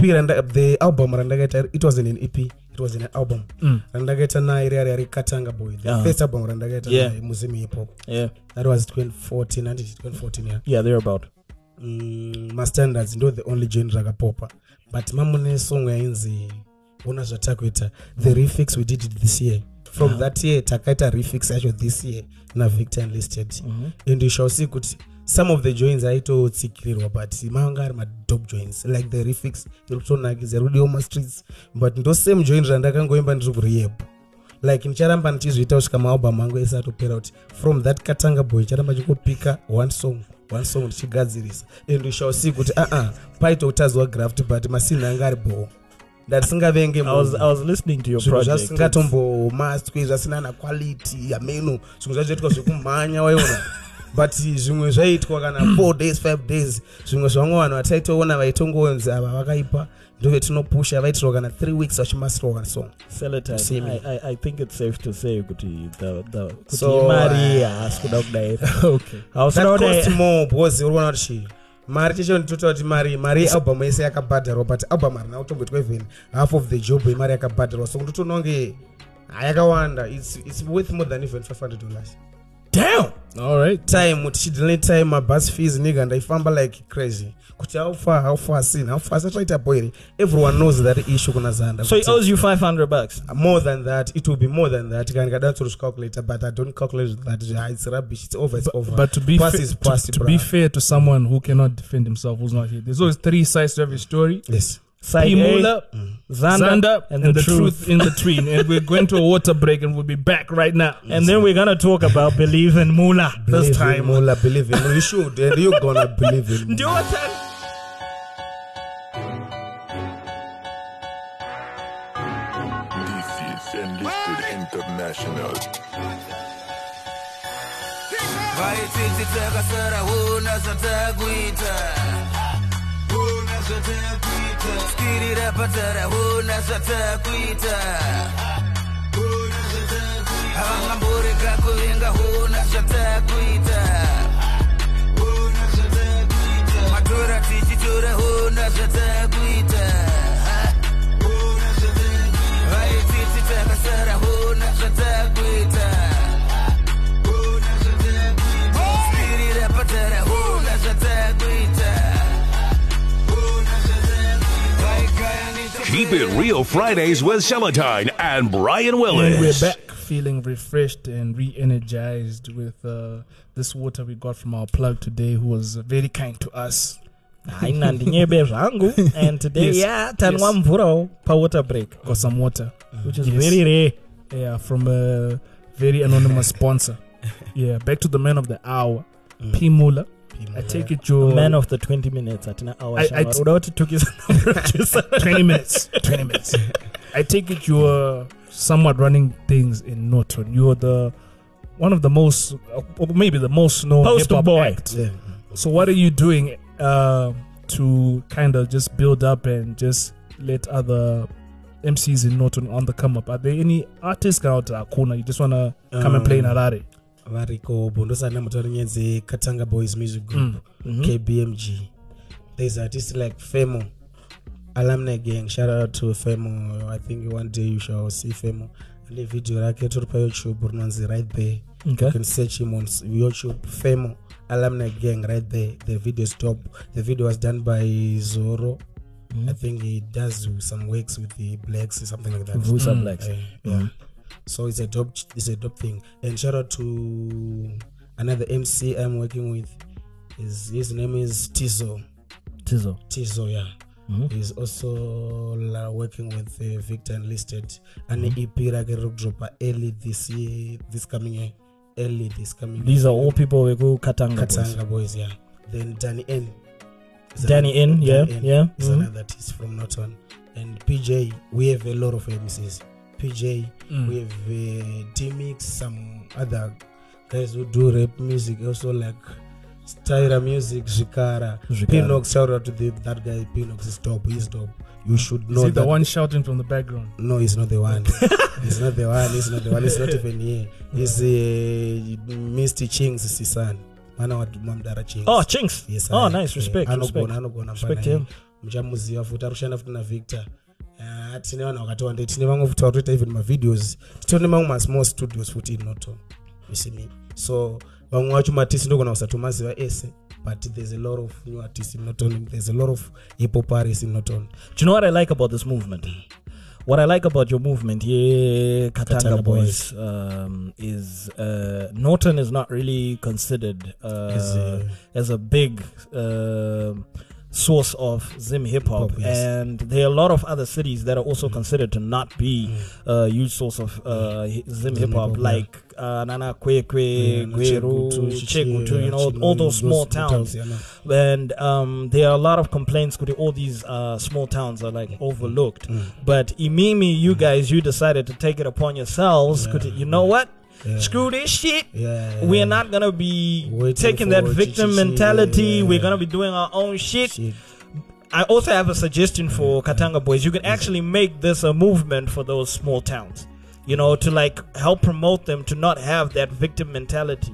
the album randakaita it wasn't an ep it was an album Mm. randakaita naye riya riya rekatanga boy the Ah. first album randakaita Yeah. naye muzimu hip hop Yeah. that was 2014 handiti 2014 yeah Yeah, they're about. mm, mastandards ndo the only joint rakapopa but mamune song yainzi una zvatakuita the refix we did it this year from Ah. that year takaita refix yacho this year navictor enlisted Mhm. and you shall see kuti some of the joins aitotsikirirwa but manga ari madop joins like the refix iri kutonakidza iri kudiwa mastreets but ndo same join randakangoimba ndiri kurehab like ndicharamba ndichizviita kusvika maalbum angu ese atopera kuti from that katanga boy charamba chikupika one song one song ndichigadzirisa and you shall see kuti aa paitotazwa graft but masini anga ari ndatisingavenge I was I was listening to your zvinhu project. zvasingatombomaswi zvisina na quality yameno zvimwe zvachoitwa zvekumhanya waiona but zvimwe zvaiitwa kana four days five days zvimwe zvamwe vanhu vataitoona vaitongonzi ava vakaipa ndovetinopusha vaitirwa kana three weeks vachimasirwa kana song Celatine, Same. I, think it's safe to say kuti the the kuti So, imari haasi kuda kudai. okay. Hausina that kudai. cost more because uri kuona kuti chii mari ticho nditotaura kuti mari mari yealbum yese yakabhadharwa but album harina kutomboitwa even half of the job yemari yakabhadharwa. So ndotoona kunge hayakawanda it's, it's worth more than even 500 dollars Damn. All right. time tichidile time mabus fees niga ndaifamba like crazy. Kuti how far how far sin how far satwaita boiri everyone knows that issue kuna zanda. So he uh, owes you 500 bucks. Uh, more than that. It will be more than that. Kana ndikada calculator but i don't calculate that. It's rubbish. It's over it's over. But to be past fa- is past to, to be fair to someone who cannot defend himself, who's not here, there's always three sides to every story. yes Side P. A, Mula, Xander, Xander, and, and, the, the, truth. truth. in between. and we're going to a water break, and we'll be back right now. And then we're gonna talk about believe in Mula believe this in time. Mola, believe in you should and you're gonna believe in Ndio Mola. wata- This is Enlisted International. vaititi takasara huna zvatakuita utapatara huna zvatakuita havangamboreka kuvenga huna. Keep it real Fridays with Celatine and Brian And we're back feeling refreshed and re energized with uh, this water we got from our plug today, who was very kind to us. haina ndinyebe zvangu and today Yes. yeah tanwa mvurawo pawater break Got some water. which is Yes. very rare Yeah, from a very anonymous sponsor. Yeah, back to the man of the hour, P. Mula. I take it your man of the 20 minutes atina hour I- shamwari. uda kuti tukisa 20 minutes. 20 minutes. I take it you're somewhat running things in Norton. You're the one of the most, or maybe the most known hip-hop boy. act. Yeah. So what are you doing uh, to kind of just build up and just let other MCs in Norton on the come up? Are there any artists out there, Akuna? You just want to come and play in Um, Harare? Variko bondosana mutauri nyenzekatanga boys music group Mm. kbmg there's artists like femo alumni gang shout out to femo. I think one day you shall see femo. Ane video rake turi payoutube rinonzi right there. Okay. you can search him on youtube femo alumni gang right there. The video is top. The video was done by zoro. I think he does some works with the blacks or something like that. Vusa Blacks. Eh, yeah so it's a dope it's a dope thing. And shout out to another mc i'm working with. His, his name is tizo. Tizo. tizo yeah. Mhm. he's also working with uh, victor enlisted. Ane ep rake riri kudropa early this year this coming year. Early this coming These are all people weku Katanga, boys. katanga boys yeah. Then danny n. Is Danny another- N, yeah, Danny N. yeah, is mhm. another artist from norton and pj we have a lot of mcs pj Mm. we have uh, d-mix some other guys who do rap music also like styra music zvikara pinox shout out to the, that guy pinox is dope he's dope you should Is know he the one shouting from the background? no he's not the one he's not the one he's not the one he's not even here he's uh, mr chings sisan mwana wamdara chings Oh, Chinks. yes oh, aye. nice. Respect. Anogona anogona him. muchamuziva futi ari kushanda futi navictor Ah, tine vanhu vakatowanda tine vamwe futi vari even mavideos masmall studios futi in Norton isini so vamwe vacho matisi ndogona kusatomaziva ese but there's a lot of new artists in there's a lot of hip hop artists in Do you know what I like about this movement? What I like about your movement, yeah, Katanga, Katanga Boys, Boys. um, is uh, Norton is not really considered uh, As a- as a big uh, source of Zim hip hop, yes. Mm. and there are a lot of other cities that are also considered to not be a huge source of uh, Zim hip hop, like uh, Nana Kwekwe, Gweru, Chegutu, you know, all those small towns and um, there are a lot of complaints because all these uh, small towns are like overlooked. Mm. But Imimi, you guys, you decided to take it upon yourselves. You know what? Yeah. Screw this shit. Yeah, We're not gonna be Waiting taking that victim mentality. yeah. We're gonna be doing our own shit. Shit. I also have a suggestion for Katanga boys. You can actually make this a movement for those small towns. You know, to like help promote them to not have that victim mentality.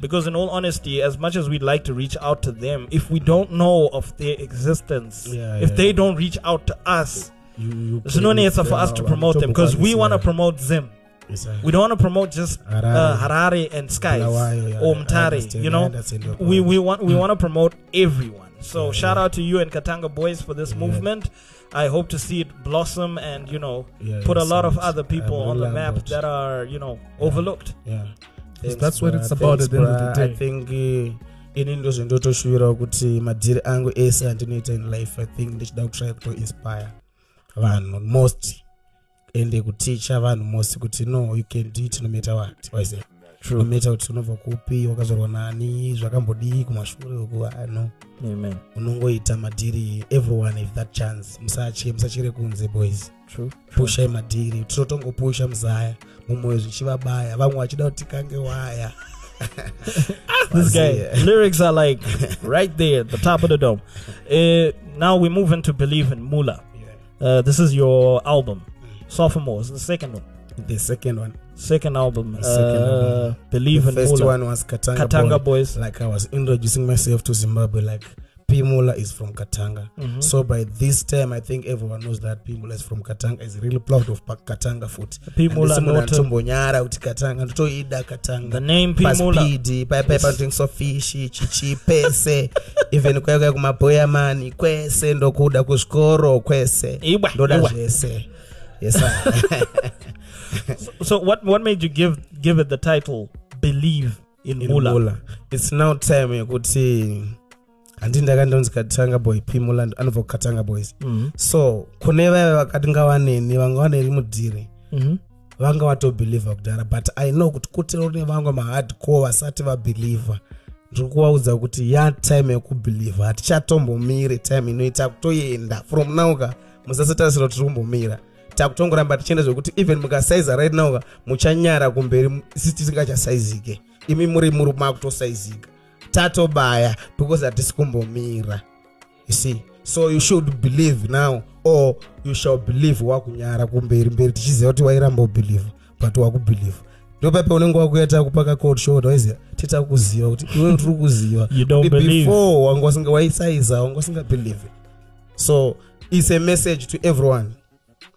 Because in all honesty, as much as we'd like to reach out to them, if we don't know of their existence, Yeah, if they yeah. don't reach out to us, you, you there's no need for us to promote them because we want to promote them. Yes, We don't want to promote just uh, Harare. Harare and Skies Bulawayo, yeah, or I Mutare. You know, understand we we want we want to promote everyone. So shout out to you and Katanga boys for this movement. I hope to see it blossom and you know Yeah, put a yes, lot of other people on the map about- that are you know overlooked. Yeah. Thanks, that's what it's about Thanks, at the end of the bruh. day. i think uh, ini ndo zvindotoshuwirawo kuti madhiri angu ese andinoita in life i think ndichida kutry kuinspire vanhu most ende kuticha vanhu most kuti no you can do it no matter what wise no matter kuti unobva kupi wakazorwa nani zvakambodii kumashure uku ano Amen. unongoita madhiri everyone if that chance. Musache musachere kunze boys. Pushai madhiri. Tinotongopusha muzaya mumwoyo zvichivabaya. Vamwe vachida kuti tikange waya. This guy lyrics are like right there at the top of the dome. Uh, now we move into Believe in Mula. Uh, this is your album, Sophomore. It's the second one. the second one Second album. Second uh, album. Believe the in first Mula. one was katanga, Katanga Boy. Boys. like i was introducing myself to zimbabwe like p mula is from katanga Mhm. so by this time i think everyone knows that p mula is from katanga is really proud of katanga foot P. Mula kuti katanga ndotoida katanga The name P. Mula. paspidi paipai panotengeswa fishi chichi pese even kwaikwai kwese ndokuda kuzvikoro kwese ndoda zvese yes sir. So what what made you give give it the title Believe in, in Mula? mula its now time yekuti handi ndakandonzi katanga boy p mula anobva kukatanga boys Mhm. so kune vaya vakati ngavaneni vanga vaneri mudhiri Mhm. vanga vatobhilivha kudhara but i know kuti kutirone vamwe mahardcore vasati vabhilivha ndiri kuvaudza kuti ya time yekubhilivha hatichatombomiri time inoita kutoenda from nauka musasatarisira kuti tiri kumbomira takutongoramba tichienda zvekuti even mukasaiza right nauka muchanyara kumberi isi tisingachasaizike. Imi muri muri makutosaizika tatobaya because hatisi kumbomira see? So you should believe now or you shall believe wakunyara kumberi mberi tichiziva kuti wairamba ubhilivha but wakubhilivha ndopape unenge wakuita kupaka cold shoulder waiziva tita kuziva kuti iwe tiri kuziva before wanga usinga- waisaiza wanga usingabelieve so it's a message to everyone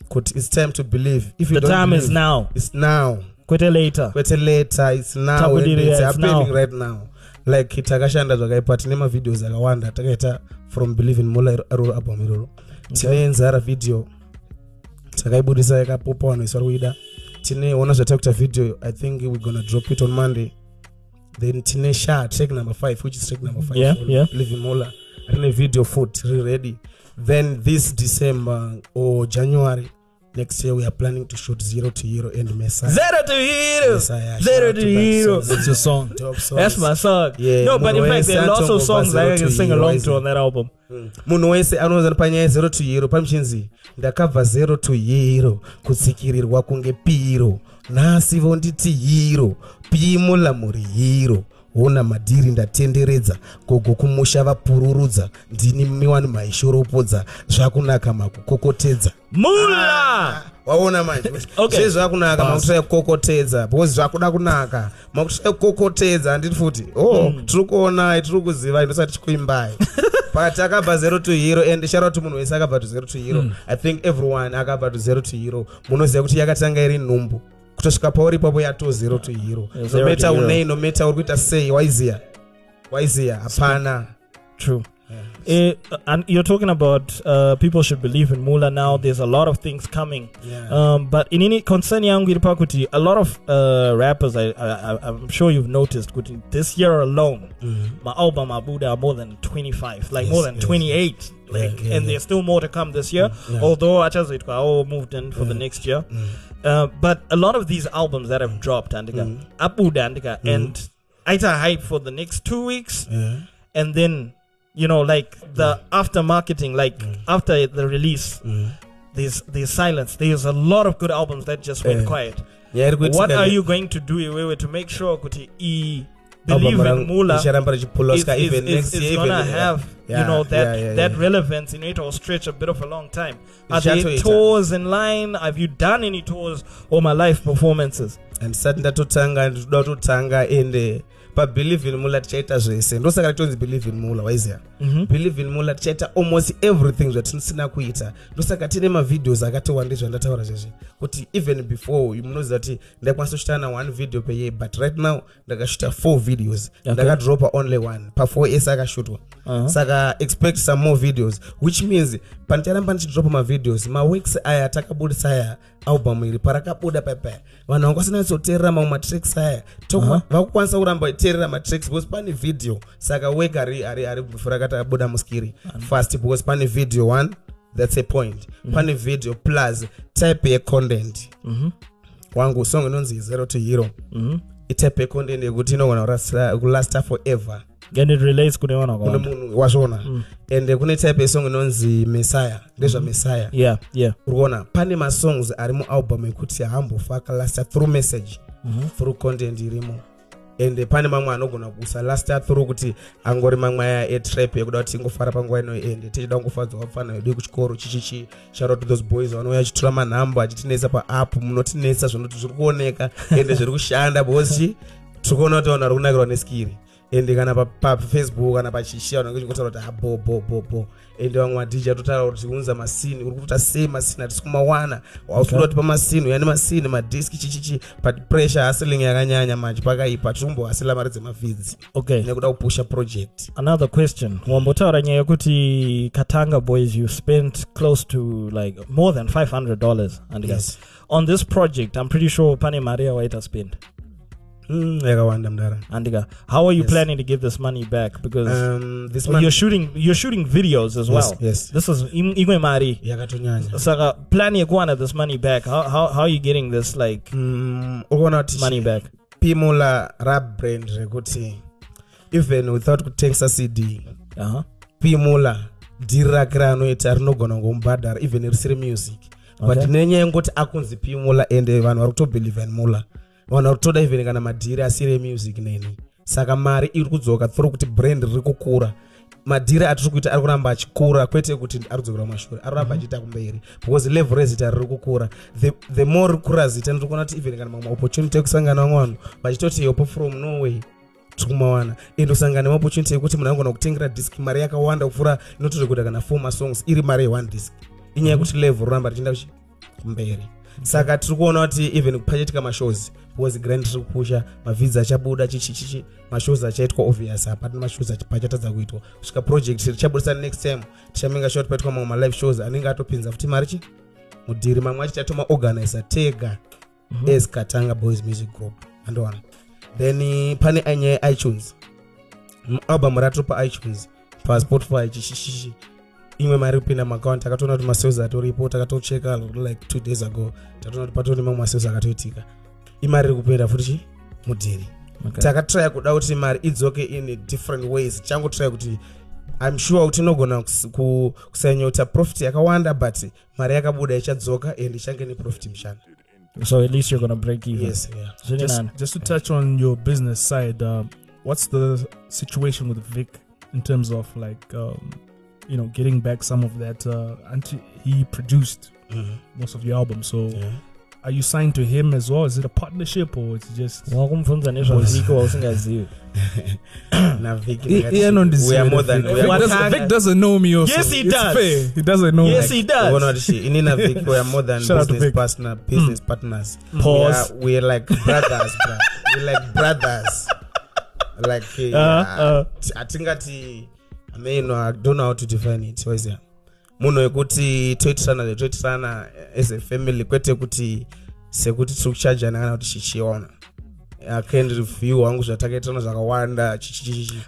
kuti it's time to believe. If you The don't time is now. it's now. Kwete later. Kwete later it's now and Tabudirira, it's it's happening now. right now. Like takashanda zvakaipa tine mavideos akawanda takaita from believe in mula aroro album iroro tine nzara video. Takaibudisa yakapopa vanhu vese vari kuida tine ona zvatakuita video i think we gonna drop it on monday. Then tine sha track number 5 which is track number 5 Yeah, yeah. believe in mula rine video foot riri ready. Then this december or january next year we are planning to shoot zero to hero and messiah Zero to hero. Messiah. Zero to that hero. That's your song. Dope songs. That's my song. Yeah, no, but in fact, there are lots of songs I zero can to sing along to on that album. munhu wese anoziva panyaya yezero to hero pamuchinzi ndakabva zero to hero kutsikirirwa kunge piro nhasi vonditi hero pimula muri hero hona madhiri ndatenderedza gogo kumusha vapururudza. Ndini miwani maishoropodza zvakunaka makukokotedza. Mula! Waona manje Okay. zvezvakunaka Bas. makutisai kukokotedza. Because zvakuda kunaka. Makutisai kukokotedza handiti futi oh tiri kuonai tiri kuziva ndosati chikuimbai pakati akabva zero to hero and sharauti munhu wese akabva to zero to hero. I think everyone akabva to zero to hero. Munoziva kuti yakatanga iri nhumbu kutosvika pauri ipapo yato zero to hero zero nometa to hero. unei nometa uri kuita sei waiziya waiziya hapana True. Eh, and you're talking about uh, people should believe in Mula now. There's a lot of things coming. Yeah. Um, but in any concern pakuti a lot of uh, rappers I, I, I'm sure you've noticed kuti this year alone my album Abuda are more than 25 like Yes, more than yes. 28 like, Yeah, and there's still more to come this year Yeah. although achazitwa all moved in for the next year uh, but a lot of these albums that have dropped andika Abuda andika and aita hype for the next two weeks Yeah. and then you know like the after marketing like after the release there's there's silence. There's a lot of good albums that just went Yeah. quiet. Yeah, what are you going to do iwewe to make sure kuti Album believe in mula is, is, is, is gonna have yeah, you know that yeah, yeah, that relevance in it will stretch a bit of a long time. Are there tours in line? Have you done any tours or my live performances? Handisati ndatotanga ndikuda in ende pabelieve in mula tichaita zvese ndosaka titonzi believe in mula waiziya believe in mula tichaita almost everything zvatinosina kuita. Ndosaka tine mavideos akati wandei zvandataura zvezvi kuti even before munoziva kuti ndakwanisa kushita na one video per year but right now ndakashuta four videos. Okay. ndakadropa only one pa4 ese akashutwa Uh-huh. saka expect some more videos which means pandicharamba ndichidropa mavideos maweeks aya takabudisa aya album iri parakabuda papa vanhu vangasinatsoteerera mamwe matracks aya. Vakukwanisa kuramba teerera matracks because pane video. Saka wek ari ari ari before akati abuda muskiri fast because pane video one that's a point. Pane video plus type yecontent wangu song inonzi zero to hero. Itype yecontent yekuti inogona kulasta forever and it relates kune vana kune munhu wazviona ende kune type yesong inonzi mesaya ndezva mesaya yeah yeah. Urikuona pane masongs ari mualbum ekuti hambofa akalasta through message. Through content irimo. Ende pane mamwe anogona kusalasta through kuti angori mamwe aya etrap ekuda kuti ingofara panguva ino ende tichida kungofadzwa vafana vedu kuchikoro chichichi. Shout to those boys vanouya achitora manhamba achitinetsa paapp munotinetsa zvinoti zviri kuoneka ende zviri kushanda because tiri kuona kuti vanhu vari kunakirwa neskiri ende kana pa- pafacebook kana pachishiya vanenge chingutaura kuti abo bo bo bo ende vamwe madj atotaura kuti unza masini uri kutoita sei masini hatisi kumawana wausikuda kuti pamasini uya nemasini madhiski chichichi but pressure hasiling yakanyanya manje pakaipa tiri kumbohasila mari dzemavhidzi okay. Nekuda kupusha project. Another question. Wambotaura nyaya yekuti katanga boys you spent close to like more than 500 dollars andika Yes. on this project i'm pretty sure pane mari yawaita spend Mm, andika how are you Yes. planning to give this money back? Because Um, this money- you're shooting you're shooting videos as well. yes. this is mari yakatonyanya saka plan yekuwana this money back. How, how, how are you getting this like Mm, money back? Pimula rabrand rekuti even without kutengesa cd uh-huh. pimula dhiri rake raanoita rinogona kungomubhadhara even risiri music. Okay. but nenyaya yekungoti akunzi pimula ende vanhu vari kutobhelieve in mula vanhu vari kutoda even kana madhiri asiri emusic neni. Saka mari iri kudzoka through kuti brand riri kukura. Madhiri atiri kuita ari kuramba achikura kwete kuti ari kudzokera kumashure ari kuramba achiita kumberi because level rezita riri kukura. The, the more rikura zita ndiri kuona kuti even kana mamwe opportunity ekusangana vamwe vanhu vachitoti yopo from norway tiri kumawana. And usangana neopportunity yekuti munhu angona kutengera disk mari yakawanda kupfuura inototi kuda kana four masongs iri mari ye1 disk inyaya yekuti level roramba richienda kumberi saka tiri kuona kuti even pachiitika mashows because grand tiri kupusha mavhidzi achabuda chichi chichi. Mashows achaitwa obvious hapana mashows pachatadza kuitwa. Kusvika project richabudisa next time tichamenga sure kuti paitwa mamwe malive shows anenge atopinza futi mari chi mudhiri mamwe acho tatomaorganizer tega as katanga boys music group andowana then pane nyaya yeitunes album ratopa itunes paspotify chishishishi imwe mari kupinda muakaunti akatoona kuti masales atoripo takatocheka like two days ago tatoona kuti patori mamwe masales akatoitika imari iri kupinda futi chi mudhiri Okay. takatraya kuda kuti mari idzoke in different ways changotraya kuti i'm sure kuti inogona kus- ku- kusanyota profit yakawanda but mari yakabuda ichadzoka and ichange neprofit mushana So at least you're gonna break even. yes yeah. Zviri Just, just to touch on your business side, um, what's the situation with Vic in terms of like, um, you know, getting back some of that? Uh, anti- he produced Mhm. most of your albums, so Yeah. are you signed to him as well? Is it a partnership or it's just? wakumubvunza nezvavhiki wausingazivi navhiki He- he we are more Vic. than we Vic are doesn't, doesn't know me. Also. Yes, he It's does. fair. He doesn't know. yes me. he does Unoona kuti shi- ini navhiki we are more than Shout business partner business partners Pause. we are, we are like brothers bro. we like brothers like uh, Uh, uh. t- hatingati I mean, I don't know how to define it. Waiziya munhu wekuti toitirana toitirana as a family kwete kuti sekuti tiri kuchajana kana kuti chichiona. Akaend review wangu zvatakaitana zvakawanda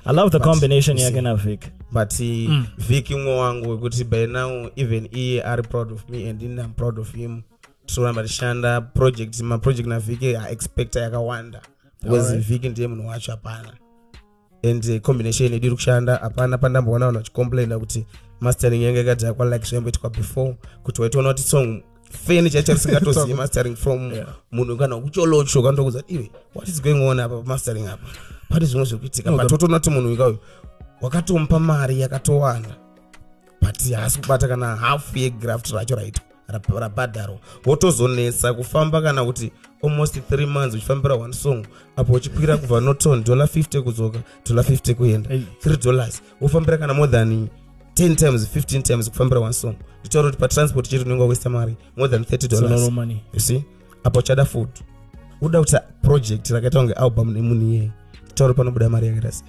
i love the But, combination yake navhik but mm. viki umwe wangu wekuti by now even iye ari proud of me and ini am proud of him. Tiroramba tichishanda project maproject navhiki aexpecta yakawanda. Because Alright. vhiki ndiye munhu wacho hapana and combination yedu iri kushanda hapana pandamboona vanhu vachicomplaina kuti mastering yange yakadhaya kwalike zvayamboitwa before kuti waitoona kuti song feni chaicho risingatozivi mastering from munhu kana kucholocho kandokuza iwe what is going on apa mastering apa pane zvimwe zviri kuitika but totoona kuti munhu ikayo wakatomupa mari yakatowanda but haasi kubata kana hafu yegraft racho raitwa rabhadharwa wotozonetsa kufamba kana kuti almost three months uchifambira one song apo uchikwira kubva noton dollar 50 kudzoka dollar 50 kuenda. Hey. 3 dollars. Wofambira kana more than 10 times 15 times kufambira one song. Nditaura kuti patransport chetu unenge wawesta mari more than 30 It's a lot dollars you see? Apo uchada food. Uda kuti project rakaita kunge album nemunhu iyeye taura panobuda mari yakaita sei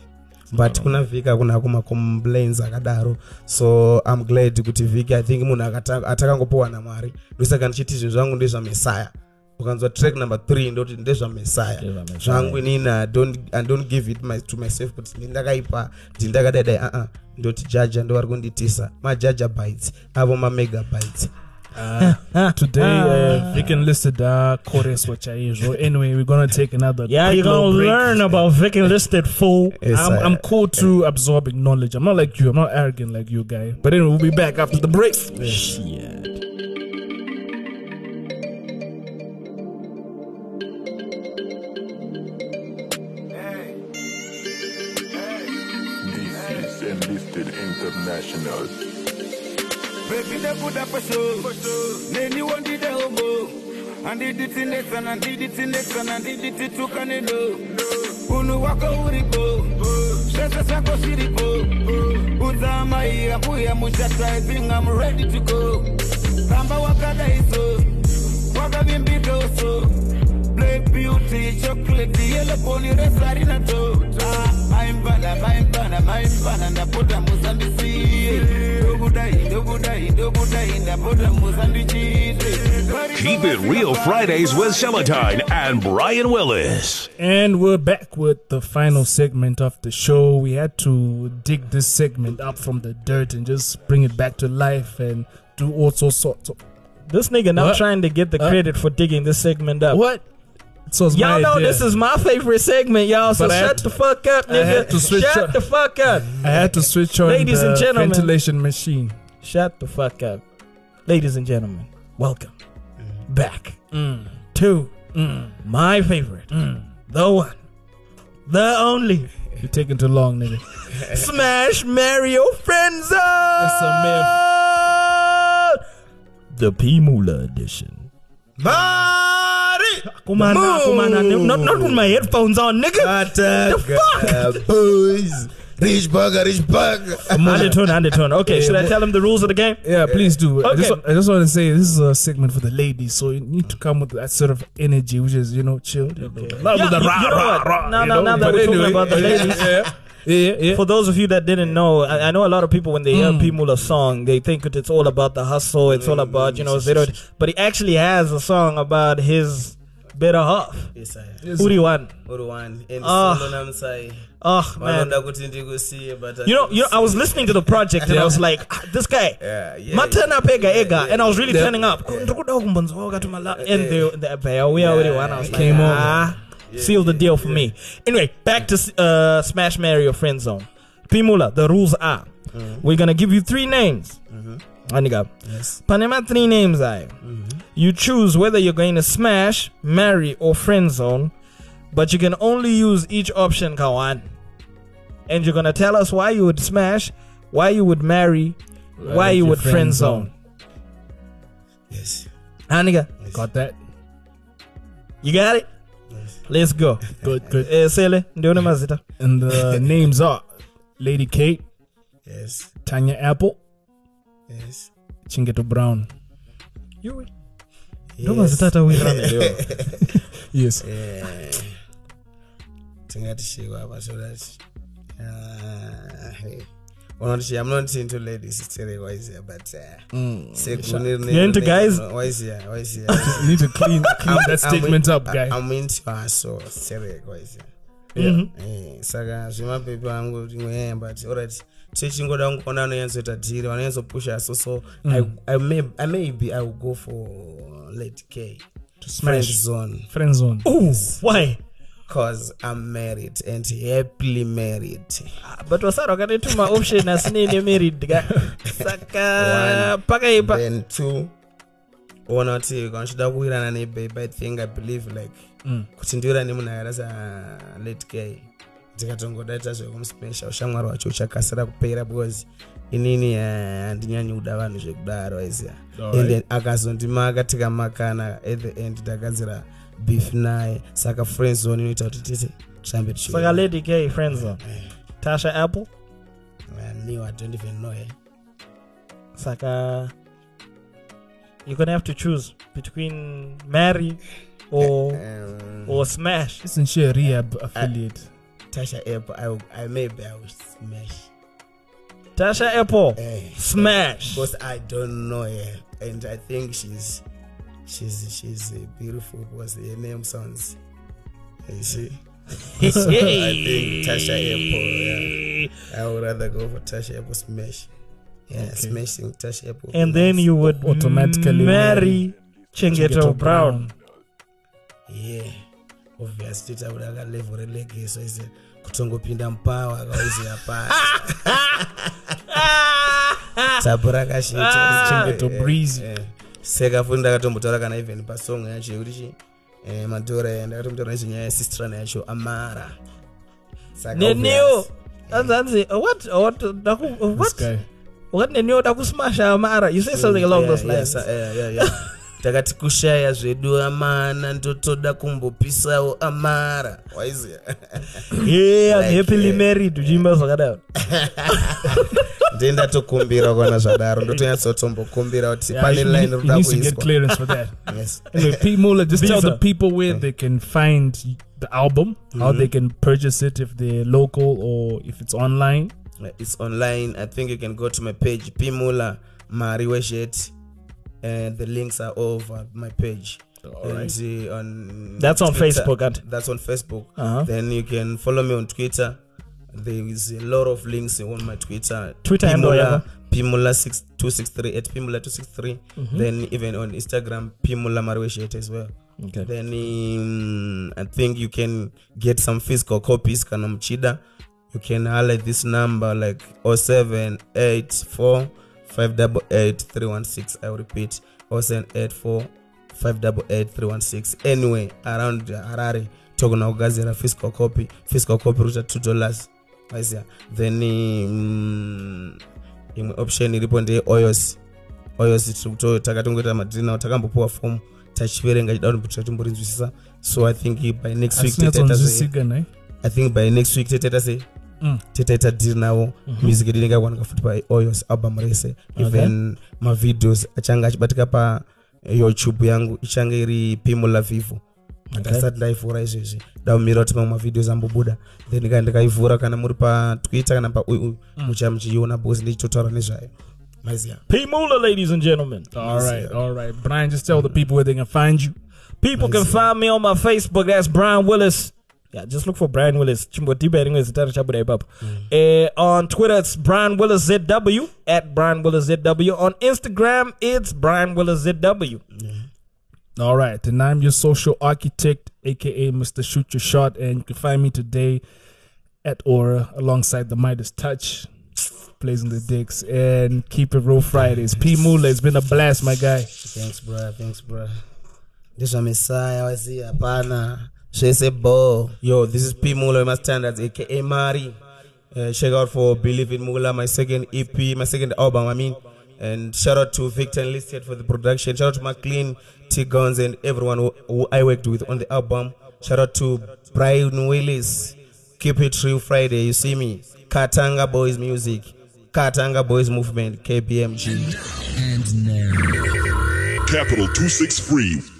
but kuna vhiki hakuna kumacomplains akadaro. So i'm glad kuti vhiki i think munhu atakangopiwa namwari ndosaka ndichiti zvinhu zvangu ndezvamesaya ukanzwa track number 3 ndoti ndezvamesaya zvangu inini I don't, i don't give it my, to myself kuti ndindakaipa ndindakadadai aa ndoti jaja ndo vari kunditisa. Majaja bites avo mamegabites Today, uh, Vic enlisted uh, chorus wachaizvo. Anyway, we're gonna take another. yeah quick you're gonna break. learn about vic listed fool Yes, I'm, I- I'm cool to absorbing knowledge. I'm not like you. I'm not arrogant like you, guy. But anyway, we'll be back after the break. Shit. This International. Pepida Buddha for show. Neni one did the homo. And did it in the sun and did it in the sun and did it to Canelo. Unu waka uripo. Shasa sako shiripo. Uzama iya buya mushata. Think I'm ready to go. Kamba wakada iso. Waka bimbika oso. Black beauty, chocolate, yellow pony, resari na to. Ah, maimbana, maimbana, Keep it real Fridays with Celatine and Brian Willis. And we're back with the final segment of the show. We had to dig this segment up from the dirt and just bring it back to life and do all sorts of. this nigga now What? trying to get the Huh? credit for digging this segment up What? So it's Y'all my know idea. this is my favorite segment, y'all. So But I had shut to- the fuck up, I had nigga. to switch Shut up. the fuck up. I had to switch on Ladies the and gentlemen. ventilation machine. Shut the fuck up. Ladies and gentlemen, welcome back mm. to mm. my favorite, mm. the one, the only, You're taking too long, nigga. Smash Mario Friend Zone. That's a The P Mula edition. Mari! Kumana, kumana, not, not with my headphones on, nigga. The fuck? boys. Rich burger, rich burger. undertone, undertone. Okay, should I tell him the rules of the game? Yeah, please do. I, just, I just want to say this is a segment for the ladies, so you need to come with that sort of energy, which is you know chill. You know, not Yeah, with the rah you know rah what? rah. Now- know? now that we're talking about the ladies. yeah, yeah, yeah. For those of you that didn't know, I, I know a lot of people when they hear Mm. P Mula song, they think it's all about the hustle. It's all about you know zero. But he actually has a song about his better half. Yes, I Uri one. Uri one. And Ah. solo. Oh man. Vanonda kuti ndikusiye, but I You know, you know, I was listening to the project and I was like, ah, this guy, Yeah, yeah, Matana Pega Ega, and I was really Yeah. turning up. And the the Pega, we already won. I was like, Came on. ah, seal the deal for me. Anyway, back to uh, Smash Mario Friend Zone. Pimula, the rules are we're gonna give you three names. Aniga. Yes. Panema three names I. You choose whether you're going to smash, marry, or friend zone, but you can only use each option kawan. And you're gonna tell us why you would smash, why you would marry, why you would friend friend zone. Yes. Aniga, Got that? you got it? Let's go. Good, good. Eh, Sele, ndio ni mazita. And the names are Lady Kate, Yes. Tanya Apple, Yes. Chengeto Brown. Ndio mazita hata uirane leo. Yes. Eh, tingati shiwa apa so that uh, hey. unoti i'm not into ladies tere waisia but uh, sekuni You're into guys? waisia waisia need to clean clean that statement up, guy. i'm into aso tere waisia. Eh, saka zvimapepa angu rimwe but alright sechingoda kuona anoyanzoita dhiri vanonyazopusha so so I, I, may, i maybe i will go for late k smash. Friend zone Friend zone. Ooh, why? cause i'm married and happily married But wasara wakatituma option asinene married ga. Saka pakaipa. then two ona kuti kana uchida kuwirana nebabe i think i believe like Mm. kuti ndiwira nemunhu akarasa late k ndikatongodaita zvekumusmesha ushamwari wacho uchakasira kupera because inini eh, handinyanyi kuda vanhu zvekudaro aiziya Alright. and then akazondimaka tikamakana at the end tagadzira beef naye saka friend zone inoita kuti titi tirambe Saka Lady K friend zone. Tasha Apple. niwa i don't even know her Saka you're gonna have to choose between marry or Um, or smash. Isn't she a rehab affiliate? Tasha apple I, I maybe i will smash Tasha Apple Eh, smash. because I don't know her, and I think she's she's she's beautiful because her name sounds. You see, so I think Tasha Apple. Yeah, I would rather go for Tasha Apple smash. Yeah, smashing Tasha Apple. And then you would Automatically marry Chengeto Brown. yeah, obviously tabuda akalevo relegeso ise kutongopinda mupawa akawaiziya pasi tabu rakashita Chengeto breezy. seka futi ndakatombotaura kana even pasong yacho yekuti chi eh, madhora ndakatombotaura nechenyaya yesistrana yacho amara obvious. Anzanzi, what what what? What Neneo daku smash Amara? You say something along Yeah, those yeah, lines. sa- yeah, yeah, yeah. takati kushaya zvedu amana ndotoda kumbopisawo amara waiziya Yeah, I'm Like, happily eh, married. Uchimba zvakadaro. ndiye ndatokumbira kuona zvadaro ndotonyatsotombokumbira kuti Yeah, pane he, line he roda needs to get kuiswa clearance for that. Yes. Anyway, just tell the people where they can find the album, how they can purchase it if they're local or if it's online. It's online i think you can go to my page pimula mari weshet and the links are all over my page. And uh, on That's on Twitter- Facebook, aren't that's on facebook. Uh-huh. then you can follow me on twitter. There is a lot of links on my twitter. Twitter handle pimula, yako? pimula 6263 at pimula 263 Mm-hmm. then even on instagram pimula mariweshet as well. Okay. then um, i think you can get some physical copies kana mchida you can highlight this number like 0784 588 i repeat 0784 588 anyway around harare togona kugadzira fiscal copy fiscal copy ruta two dollars. Aiziya then mm, imwe option iripo ndeye oyos. Oyos takatongoita madhiri nawo takambopuwa fomu tachiverenga chidaunbhutra timborinzwisisa. So i think by next week i think by next week tataita se Mm. navo Mhm. music yakwanika futi paoyos album rese Okay. even mavideos achange achibatika pa youtube yangu ichange iri pimula vivo ndasati ndaivhura izvezvi ndaumira kuti mamwe mavideos ambobuda then kaa ndikaivhura kana muri patwitter kana pauyu Mm. mucha muchiiona because ndichitotaura nezvayo maiziya P ladies and gentlemen. All right, all right. Brian, just tell the people where they can find you. People can find me on my Facebook. That's Brian Willis. Yeah, just look for Brian Willis. Chimbo Tibe is the chabu dai. Eh, on Twitter, it's Brian Willis ZW at Brian Willis ZW. On Instagram, it's Brian Willis ZW. All right, and I'm your social architect, aka Mr. Shoot Your Shot, and you can find me today at Aura alongside the Midas Touch, blazing the dicks, and keep it real Fridays. P Mula, it's been a blast, my guy. thanks bro thanks bro ndezvamesaya waziya hapana zvese bo yo this is p. Mula wema standards aka mari. Uh, check out for believe in mula my second ep my second album i mean. And shout out to victor enlisted for the production. Shout out to mclean t guns and everyone who, who i worked with on the album. Shout out to brian willis. Keep it real friday you see me. Katanga boys music. Katanga boys movement kbmg And now. Capital 263